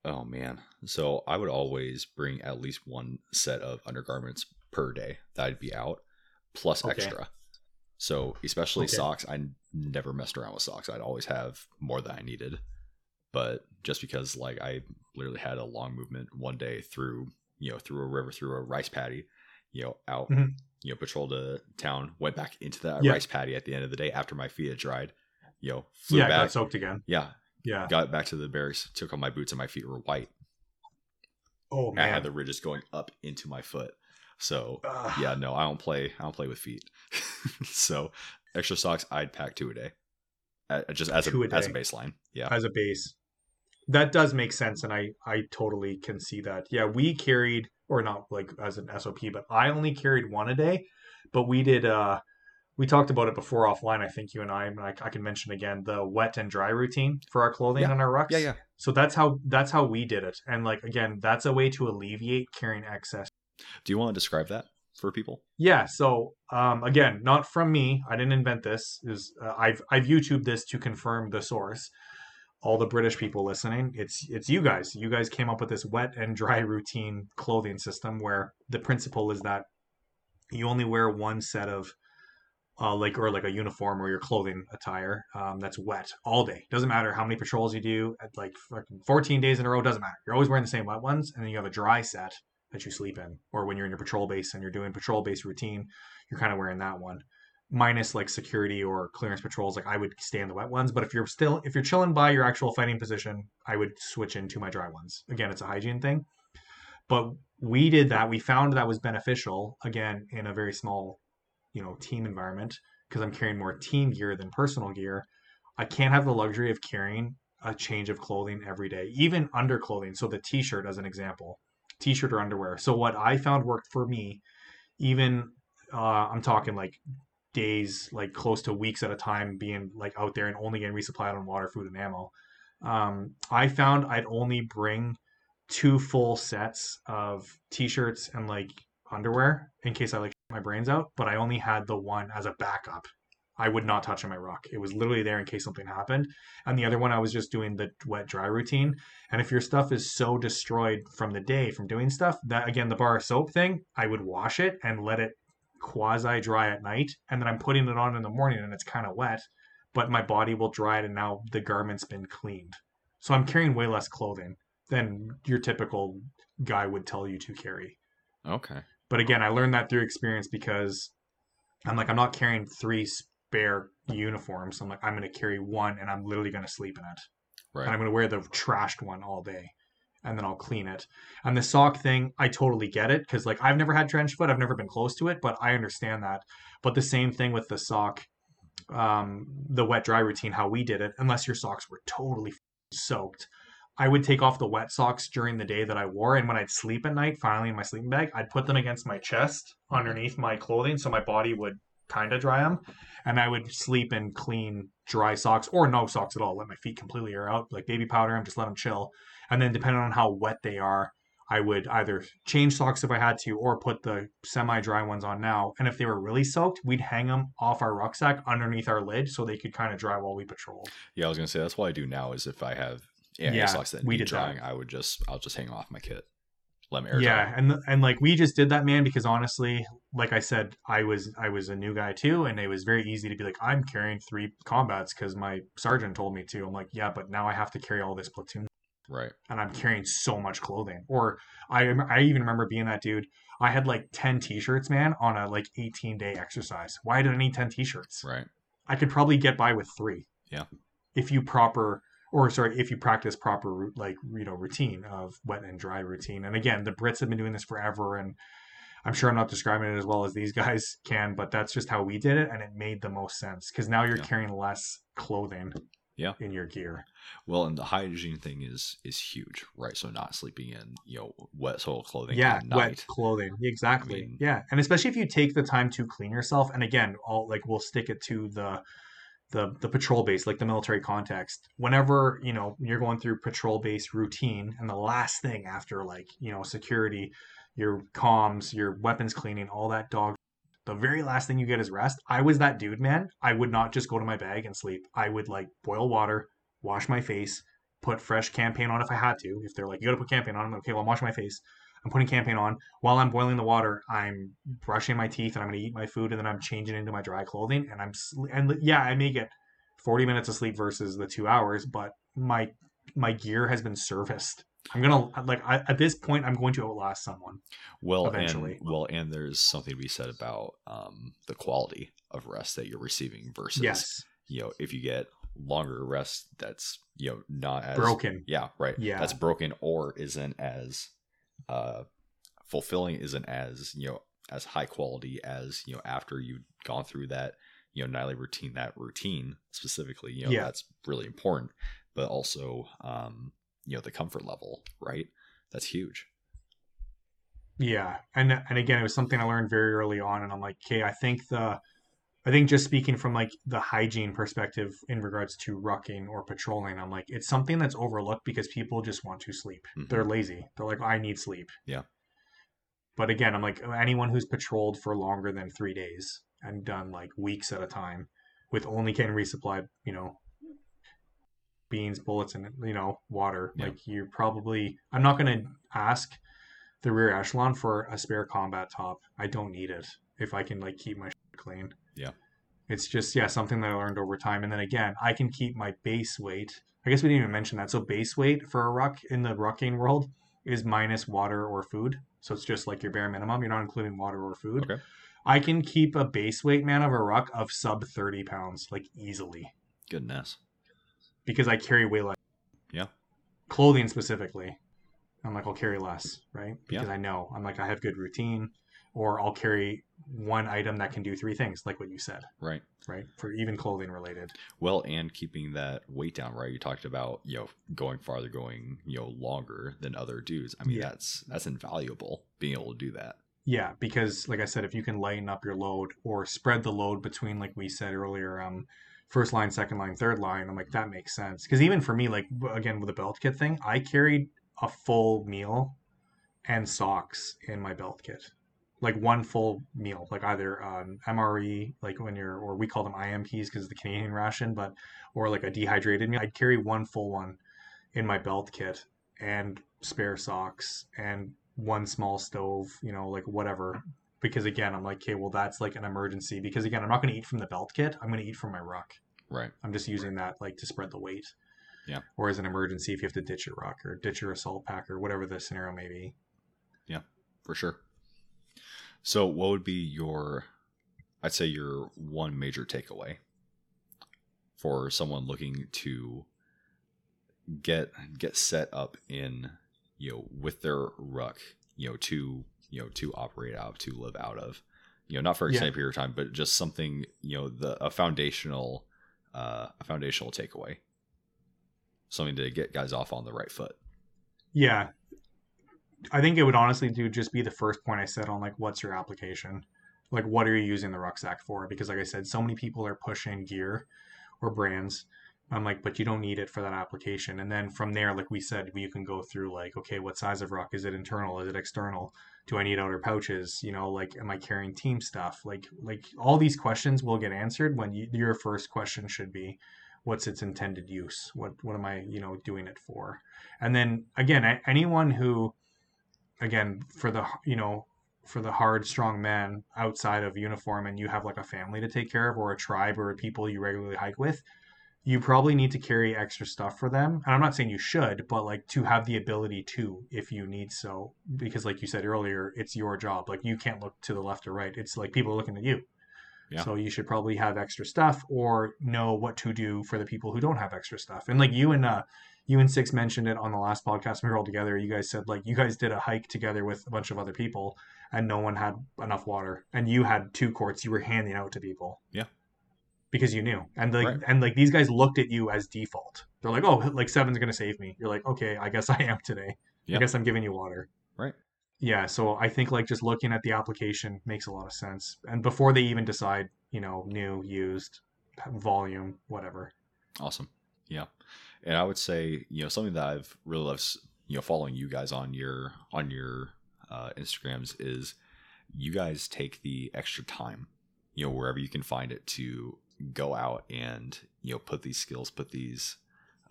Oh man. So I would always bring at least one set of undergarments per day that I'd be out, plus Okay. extra. So especially Okay. socks, I never messed around with socks. I'd always have more than I needed. But just because like I literally had a long movement one day through, you know, through a river, through a rice paddy, you know, out, Mhm. you know, patrolled a town, went back into that Yeah. rice paddy at the end of the day after my feet had dried, you know, flew yeah, it got soaked again. yeah, Yeah. got back to the barracks, took off my boots, and my feet were white. Oh man, I had the ridges going up into my foot. So Ugh. yeah, no, I don't play. I don't play with feet. so extra socks, I'd pack two a day, uh, just as a, a as a baseline. Yeah, as a base. That does make sense, and I I totally can see that. Yeah, we carried or not like as an SOP, but I only carried one a day. But we did. uh We talked about it before offline. I think you and I, and I, I can mention again the wet and dry routine for our clothing Yeah. and our rucks. yeah, yeah. So that's how that's how we did it, and like again, that's a way to alleviate carrying excess. Do you want to describe that for people? Yeah. So um, again, not from me. I didn't invent this. Is uh, I've I've YouTubed this to confirm the source. All the British people listening, it's it's you guys. You guys came up with this wet and dry routine clothing system where the principle is that you only wear one set of uh, like or like a uniform or your clothing attire um, that's wet all day. Doesn't matter how many patrols you do at like 14 days in a row. Doesn't matter. You're always wearing the same wet ones, and then you have a dry set that you sleep in, or when you're in your patrol base and you're doing patrol base routine, you're kind of wearing that one. Minus like security or clearance patrols, like I would stay in the wet ones. But if you're still if you're chilling by your actual fighting position, I would switch into my dry ones. Again, it's a hygiene thing. But we did that. We found that was beneficial again in a very small, you know, team environment because I'm carrying more team gear than personal gear. I can't have the luxury of carrying a change of clothing every day, even underclothing. So the t-shirt as an example, t-shirt or underwear. So what I found worked for me, even uh, I'm talking like days, like close to weeks at a time, being like out there and only getting resupplied on water, food, and ammo. Um, I found I'd only bring two full sets of t-shirts and like underwear in case I like my brains out, but I only had the one as a backup. I would not touch on my ruck. It was literally there in case something happened. And the other one, I was just doing the wet dry routine. And if your stuff is so destroyed from the day from doing stuff, that again, the bar soap thing, I would wash it and let it quasi dry at night. And then I'm putting it on in the morning and it's kind of wet, but my body will dry it and now the garment's been cleaned. So I'm carrying way less clothing than your typical guy would tell you to carry. Okay. But again, I learned that through experience because I'm like, I'm not carrying three spare uniforms. I'm like, I'm going to carry one and I'm literally going to sleep in it. And I'm going to wear the trashed one all day and then I'll clean it. And the sock thing, I totally get it because like I've never had trench foot. I've never been close to it, but I understand that. But the same thing with the sock, um, the wet dry routine, how we did it, unless your socks were totally soaked. I would take off the wet socks during the day that I wore, and when I'd sleep at night, finally in my sleeping bag, I'd put them against my chest underneath my clothing, so my body would kind of dry them, and I would sleep in clean, dry socks or no socks at all. Let my feet completely air out, like baby powder them, just let them chill, and then depending on how wet they are, I would either change socks if I had to, or put the semi-dry ones on now. And if they were really soaked, we'd hang them off our rucksack underneath our lid so they could kind of dry while we patrolled. Yeah, I was gonna say that's what I do now. Is if I have yeah, Yeah, socks that we need did that. drying, I would just I'll just hang off my kit, let them air yeah dry. and and like we just did that man because honestly like i said i was i was a new guy too and it was very easy to be like i'm carrying three combats because my sergeant told me to i'm like yeah but now i have to carry all this platoon Right. and i'm carrying so much clothing or i i even remember being that dude i had like 10 t-shirts man on a like 18 day exercise why did i need 10 t-shirts Right. I could probably get by with three. Yeah. If you proper or sorry, if you practice proper like you know routine of wet and dry routine. And again, the Brits have been doing this forever, and I'm sure I'm not describing it as well as these guys can, but that's just how we did it, and it made the most sense because now you're Yeah. carrying less clothing. Yeah. In your gear. Well, and the hygiene thing is is huge, right? So not sleeping in you know wet soil clothing yeah, wet clothing. Exactly. I mean- yeah, and especially if you take the time to clean yourself. And again, all like we'll stick it to the the the patrol base, like the military context. Whenever you know you're going through patrol base routine, and the last thing after like you know security, your comms, your weapons cleaning, all that dog. The very last thing you get is rest. I was that dude, man. I would not just go to my bag and sleep. I would like boil water, wash my face, put fresh cam paint on if I had to. If they're like, you gotta put cam paint on, I'm like, okay, well, I'm washing my face. I'm putting cam paint on. While I'm boiling the water, I'm brushing my teeth and I'm gonna eat my food and then I'm changing into my dry clothing and I'm and yeah, I may get 40 minutes of sleep versus the two hours, but my my gear has been serviced. I'm gonna like I, at this point, I'm going to outlast someone. Well, eventually. and well, and there's something to be said about um, the quality of rest that you're receiving versus Yes, you know if you get longer rest that's you know not as broken. Yeah, right. Yeah. that's broken or isn't as uh, fulfilling, isn't as you know as high quality as you know after you've gone through that you know nightly routine. That routine specifically, you know, Yeah. that's really important. But also, um, you know, the comfort level, right? That's huge. Yeah, and and again, it was something I learned very early on, and I'm like, okay, I think the, I think just speaking from like the hygiene perspective in regards to rucking or patrolling, I'm like, it's something that's overlooked because people just want to sleep. Mhm. They're lazy. They're like, I need sleep. Yeah. But again, I'm like, anyone who's patrolled for longer than three days and done like weeks at a time with only can resupply, you know, beans, bullets, and you know, water. Yeah. Like you're probably. I'm not gonna ask the rear echelon for a spare combat top. I don't need it if I can like keep my clean. Yeah. It's just yeah something that I learned over time, and then again I can keep my base weight. I guess we didn't even mention that. So base weight for a ruck in the rucking world is minus water or food. So it's just like your bare minimum. You're not including water or food. Okay. I can keep a base weight man of a ruck of sub 30 pounds like easily Goodness. Because I carry way less. Yeah. Clothing specifically. I'm like, I'll carry less, right? Yeah. Because I know I'm like, I have good routine, or I'll carry one item that can do three things, like what you said, Right. right? For even clothing related. Well, and keeping that weight down, right? You talked about, you know, going farther, going, you know, longer than other dudes. I mean, Yeah. that's that's invaluable being able to do that. Yeah, because like I said, if you can lighten up your load or spread the load between, like we said earlier, um, first line, second line, third line, I'm like that makes sense. Because even for me, like again with the belt kit thing, I carried a full meal and socks in my belt kit, like one full meal, like either um, MRE, like when you're, or we call them IMPs because the Canadian ration, but or like a dehydrated meal. I'd carry one full one in my belt kit and spare socks and one small stove, you know, like whatever. Because again, I'm like, okay, well, that's like an emergency. Because again, I'm not going to eat from the belt kit. I'm going to eat from my ruck. Right. I'm just using that like to spread the weight. Yeah. Or as an emergency if you have to ditch your ruck or ditch your assault pack or whatever the scenario may be. Yeah, for sure. So, what would be your, I'd say, your one major takeaway for someone looking to get get set up in, you know, with their ruck, you know, to you know to operate out, to live out of, you know, not for an Yeah. extended period of time, but just something, you know, the a foundational, uh, a foundational takeaway. something to get guys off on the right foot. Yeah. I think it would honestly do just be the first point I said on like what's your application? Like what are you using the rucksack for? Because like I said, so many people are pushing gear or brands. I'm like, but you don't need it for that application. And then from there, like we said, you can go through like, okay, what size of ruck? Is it internal? Is it external? Do I need outer pouches? You know, like, am I carrying team stuff? Like, like all these questions will get answered when you, your first question should be, what's its intended use? What, what am I, you know, doing it for? And then again, anyone who, again, for the, you know, for the hard, strong man outside of uniform and you have like a family to take care of or a tribe or people you regularly hike with, you probably need to carry extra stuff for them. And I'm not saying you should, but like to have the ability to if you need so. Because like you said earlier, it's your job. Like you can't look to the left or right. It's like people are looking at you. Yeah. So you should probably have extra stuff or know what to do for the people who don't have extra stuff. And like you and uh you and Six mentioned it on the last podcast we were all together. You guys said like you guys did a hike together with a bunch of other people and no one had enough water. And you had two quarts you were handing out to people. Yeah because you knew. And like right. and like these guys looked at you as default. They're like oh like seven's gonna save me. You're like okay i guess i am today. Yep. i guess i'm giving you water. Right. Yeah so i think like just looking at the application makes a lot of sense. And before they even decide you know new used volume whatever. Awesome. Yeah. And i would say you know something that i've really loved you know following you guys on your on your uh, instagrams is you guys take the extra time you know wherever you can find it to go out and you know put these skills put these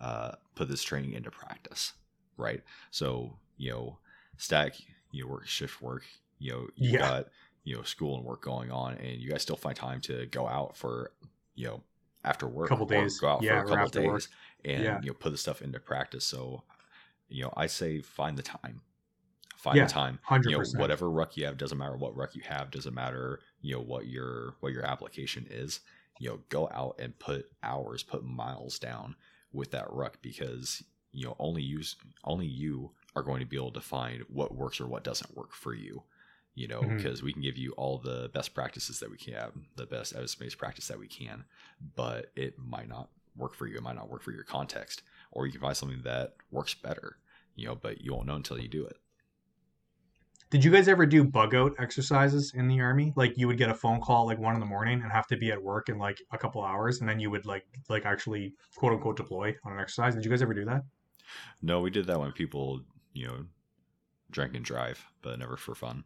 uh, put this training into practice right so you know stack you know work shift work you know you yeah. got you know school and work going on and you guys still find time to go out for you know after work couple days go out yeah, for a couple days work. and yeah. you know put the stuff into practice so you know i say find the time find yeah, the time 100%. you know whatever ruck you have doesn't matter what ruck you have doesn't matter you know what your what your application is you know, go out and put hours, put miles down with that ruck because you know only you only you are going to be able to find what works or what doesn't work for you. You know, because mm-hmm. we can give you all the best practices that we can have, the best evidence based practice that we can, but it might not work for you. It might not work for your context, or you can find something that works better. You know, but you won't know until you do it. Did you guys ever do bug out exercises in the army? Like you would get a phone call like one in the morning and have to be at work in like a couple hours, and then you would like like actually quote unquote deploy on an exercise. Did you guys ever do that? No, we did that when people you know drank and drive, but never for fun.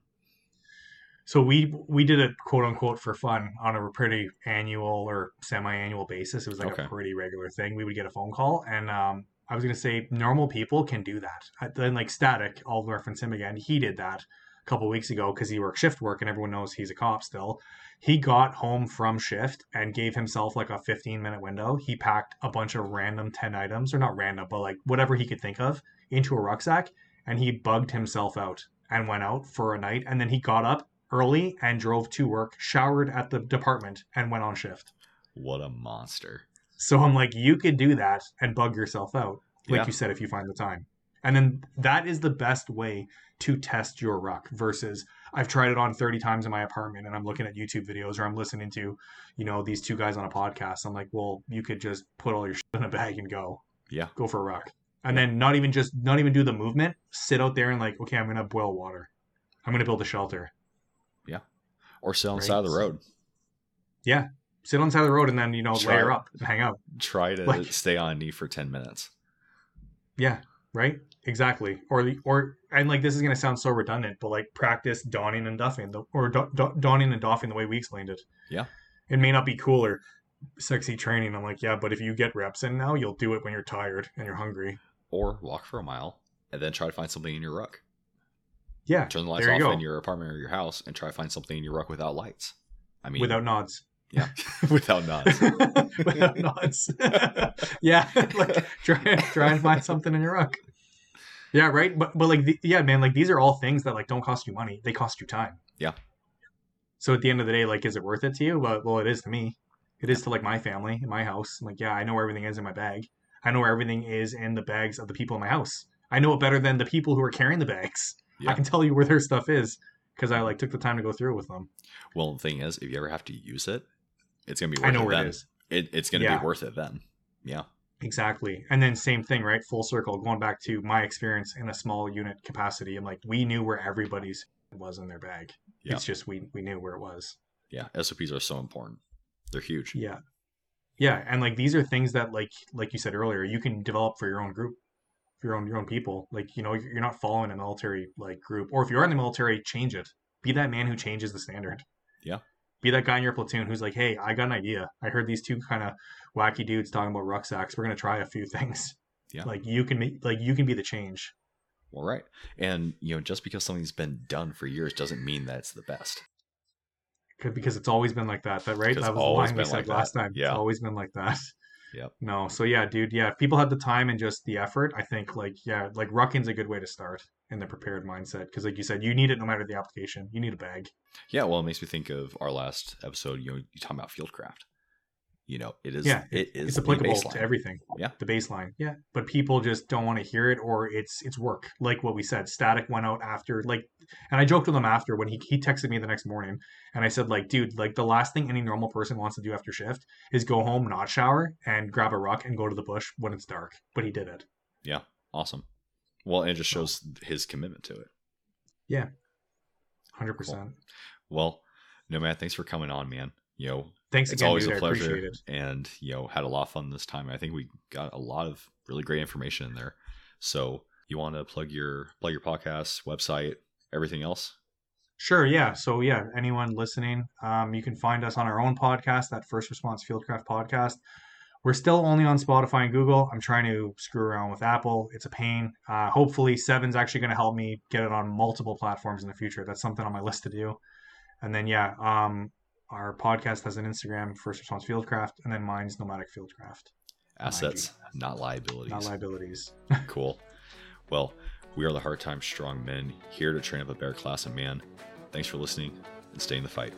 So we we did it quote unquote for fun on a pretty annual or semi annual basis. It was like okay. a pretty regular thing. We would get a phone call and um, I was going to say normal people can do that. Then like Static, I'll reference him again. He did that a couple weeks ago because he worked shift work and everyone knows he's a cop still. He got home from shift and gave himself like a 15 minute window. He packed a bunch of random 10 items, or not random, but like whatever he could think of into a rucksack and he bugged himself out and went out for a night. And then he got up early and drove to work, showered at the department, and went on shift. What a monster. So I'm like, you could do that and bug yourself out, like yeah. you said, if you find the time. And then that is the best way to test your ruck versus I've tried it on 30 times in my apartment and I'm looking at YouTube videos or I'm listening to, you know, these two guys on a podcast. I'm like, well, you could just put all your shit in a bag and go. Yeah. Go for a ruck. And then not even just not even do the movement, sit out there and like, okay, I'm gonna boil water. I'm gonna build a shelter. Yeah. Or sit on right? the side of the road. Yeah sit on the side of the road and then you know try, layer up and hang out. Try to like, stay on knee for ten minutes. Yeah, right. Exactly. Or the or and like this is gonna sound so redundant, but like practice donning and duffing the or do, do, donning and doffing the way we explained it. Yeah. It may not be cool or sexy training. I'm like, yeah, but if you get reps in now, you'll do it when you're tired and you're hungry. Or walk for a mile and then try to find something in your ruck. Yeah. Turn the lights off in your apartment or your house and try to find something in your ruck without lights. I mean, without nods. Yeah, without nods. without nods. yeah, like try try and find something in your ruck. Yeah, right. But but like the, yeah, man, like these are all things that like don't cost you money. They cost you time. Yeah. So at the end of the day, like, is it worth it to you? Well, well, it is to me. It is to like my family in my house. I'm like, yeah, I know where everything is in my bag. I know where everything is in the bags of the people in my house. I know it better than the people who are carrying the bags. Yeah. I can tell you where their stuff is because I like took the time to go through with them. Well, the thing is, if you ever have to use it, it's gonna be. Worth I know it where then. it is. It, it's gonna yeah. be worth it then. Yeah. Exactly. And then same thing, right? Full circle, going back to my experience in a small unit capacity. I'm like we knew where everybody's was in their bag. Yeah. It's just we we knew where it was. Yeah, SOPs are so important. They're huge. Yeah. Yeah. And like these are things that like like you said earlier, you can develop for your own group, for your own your own people. Like, you know, you're not following a military like group. Or if you are in the military, change it. Be that man who changes the standard. Yeah. Be that guy in your platoon who's like, hey, I got an idea. I heard these two kind of wacky dudes talking about rucksacks. We're gonna try a few things. Yeah. Like you can make like you can be the change. Well, right. And, you know, just because something's been done for years doesn't mean that it's the best. Because it's always been like that. That right? Because That was the always line we said like that. last time. Yeah. It's always been like that. Yep. No. So yeah, dude. Yeah. If people had the time and just the effort, I think like yeah, like Ruckin's a good way to start in the prepared mindset. Because like you said, you need it no matter the application. You need a bag. Yeah, well, it makes me think of our last episode. You know, you talking about fieldcraft. You know, it is. Yeah, it is It's applicable to everything. Yeah. The baseline. Yeah. But people just don't want to hear it or it's it's work. Like what we said. Static went out after like and I joked with him after when he he texted me the next morning and I said like, dude, like the last thing any normal person wants to do after shift is go home, not shower, and grab a ruck and go to the bush when it's dark. But he did it. Yeah. Awesome. Well, and it just shows his commitment to it. Yeah. Hundred percent. Well, no man, thanks for coming on, man. You know, Thanks it's again, always dude. a pleasure, it. and you know, had a lot of fun this time. I think we got a lot of really great information in there. So, you want to plug your plug your podcast, website, everything else? Sure, yeah. So yeah, anyone listening, um, you can find us on our own podcast, that First Response Fieldcraft podcast. We're still only on Spotify and Google. I'm trying to screw around with Apple. It's a pain. Uh, hopefully, Seven's actually going to help me get it on multiple platforms in the future. That's something on my list to do. And then yeah, um, our podcast has an Instagram, First Response Fieldcraft, and then mine's Nomadic Fieldcraft, Assets, not liabilities. not liabilities. cool. Well, we are the Hard Times Strong Men here to train up a bear class of man. Thanks for listening and stay in the fight.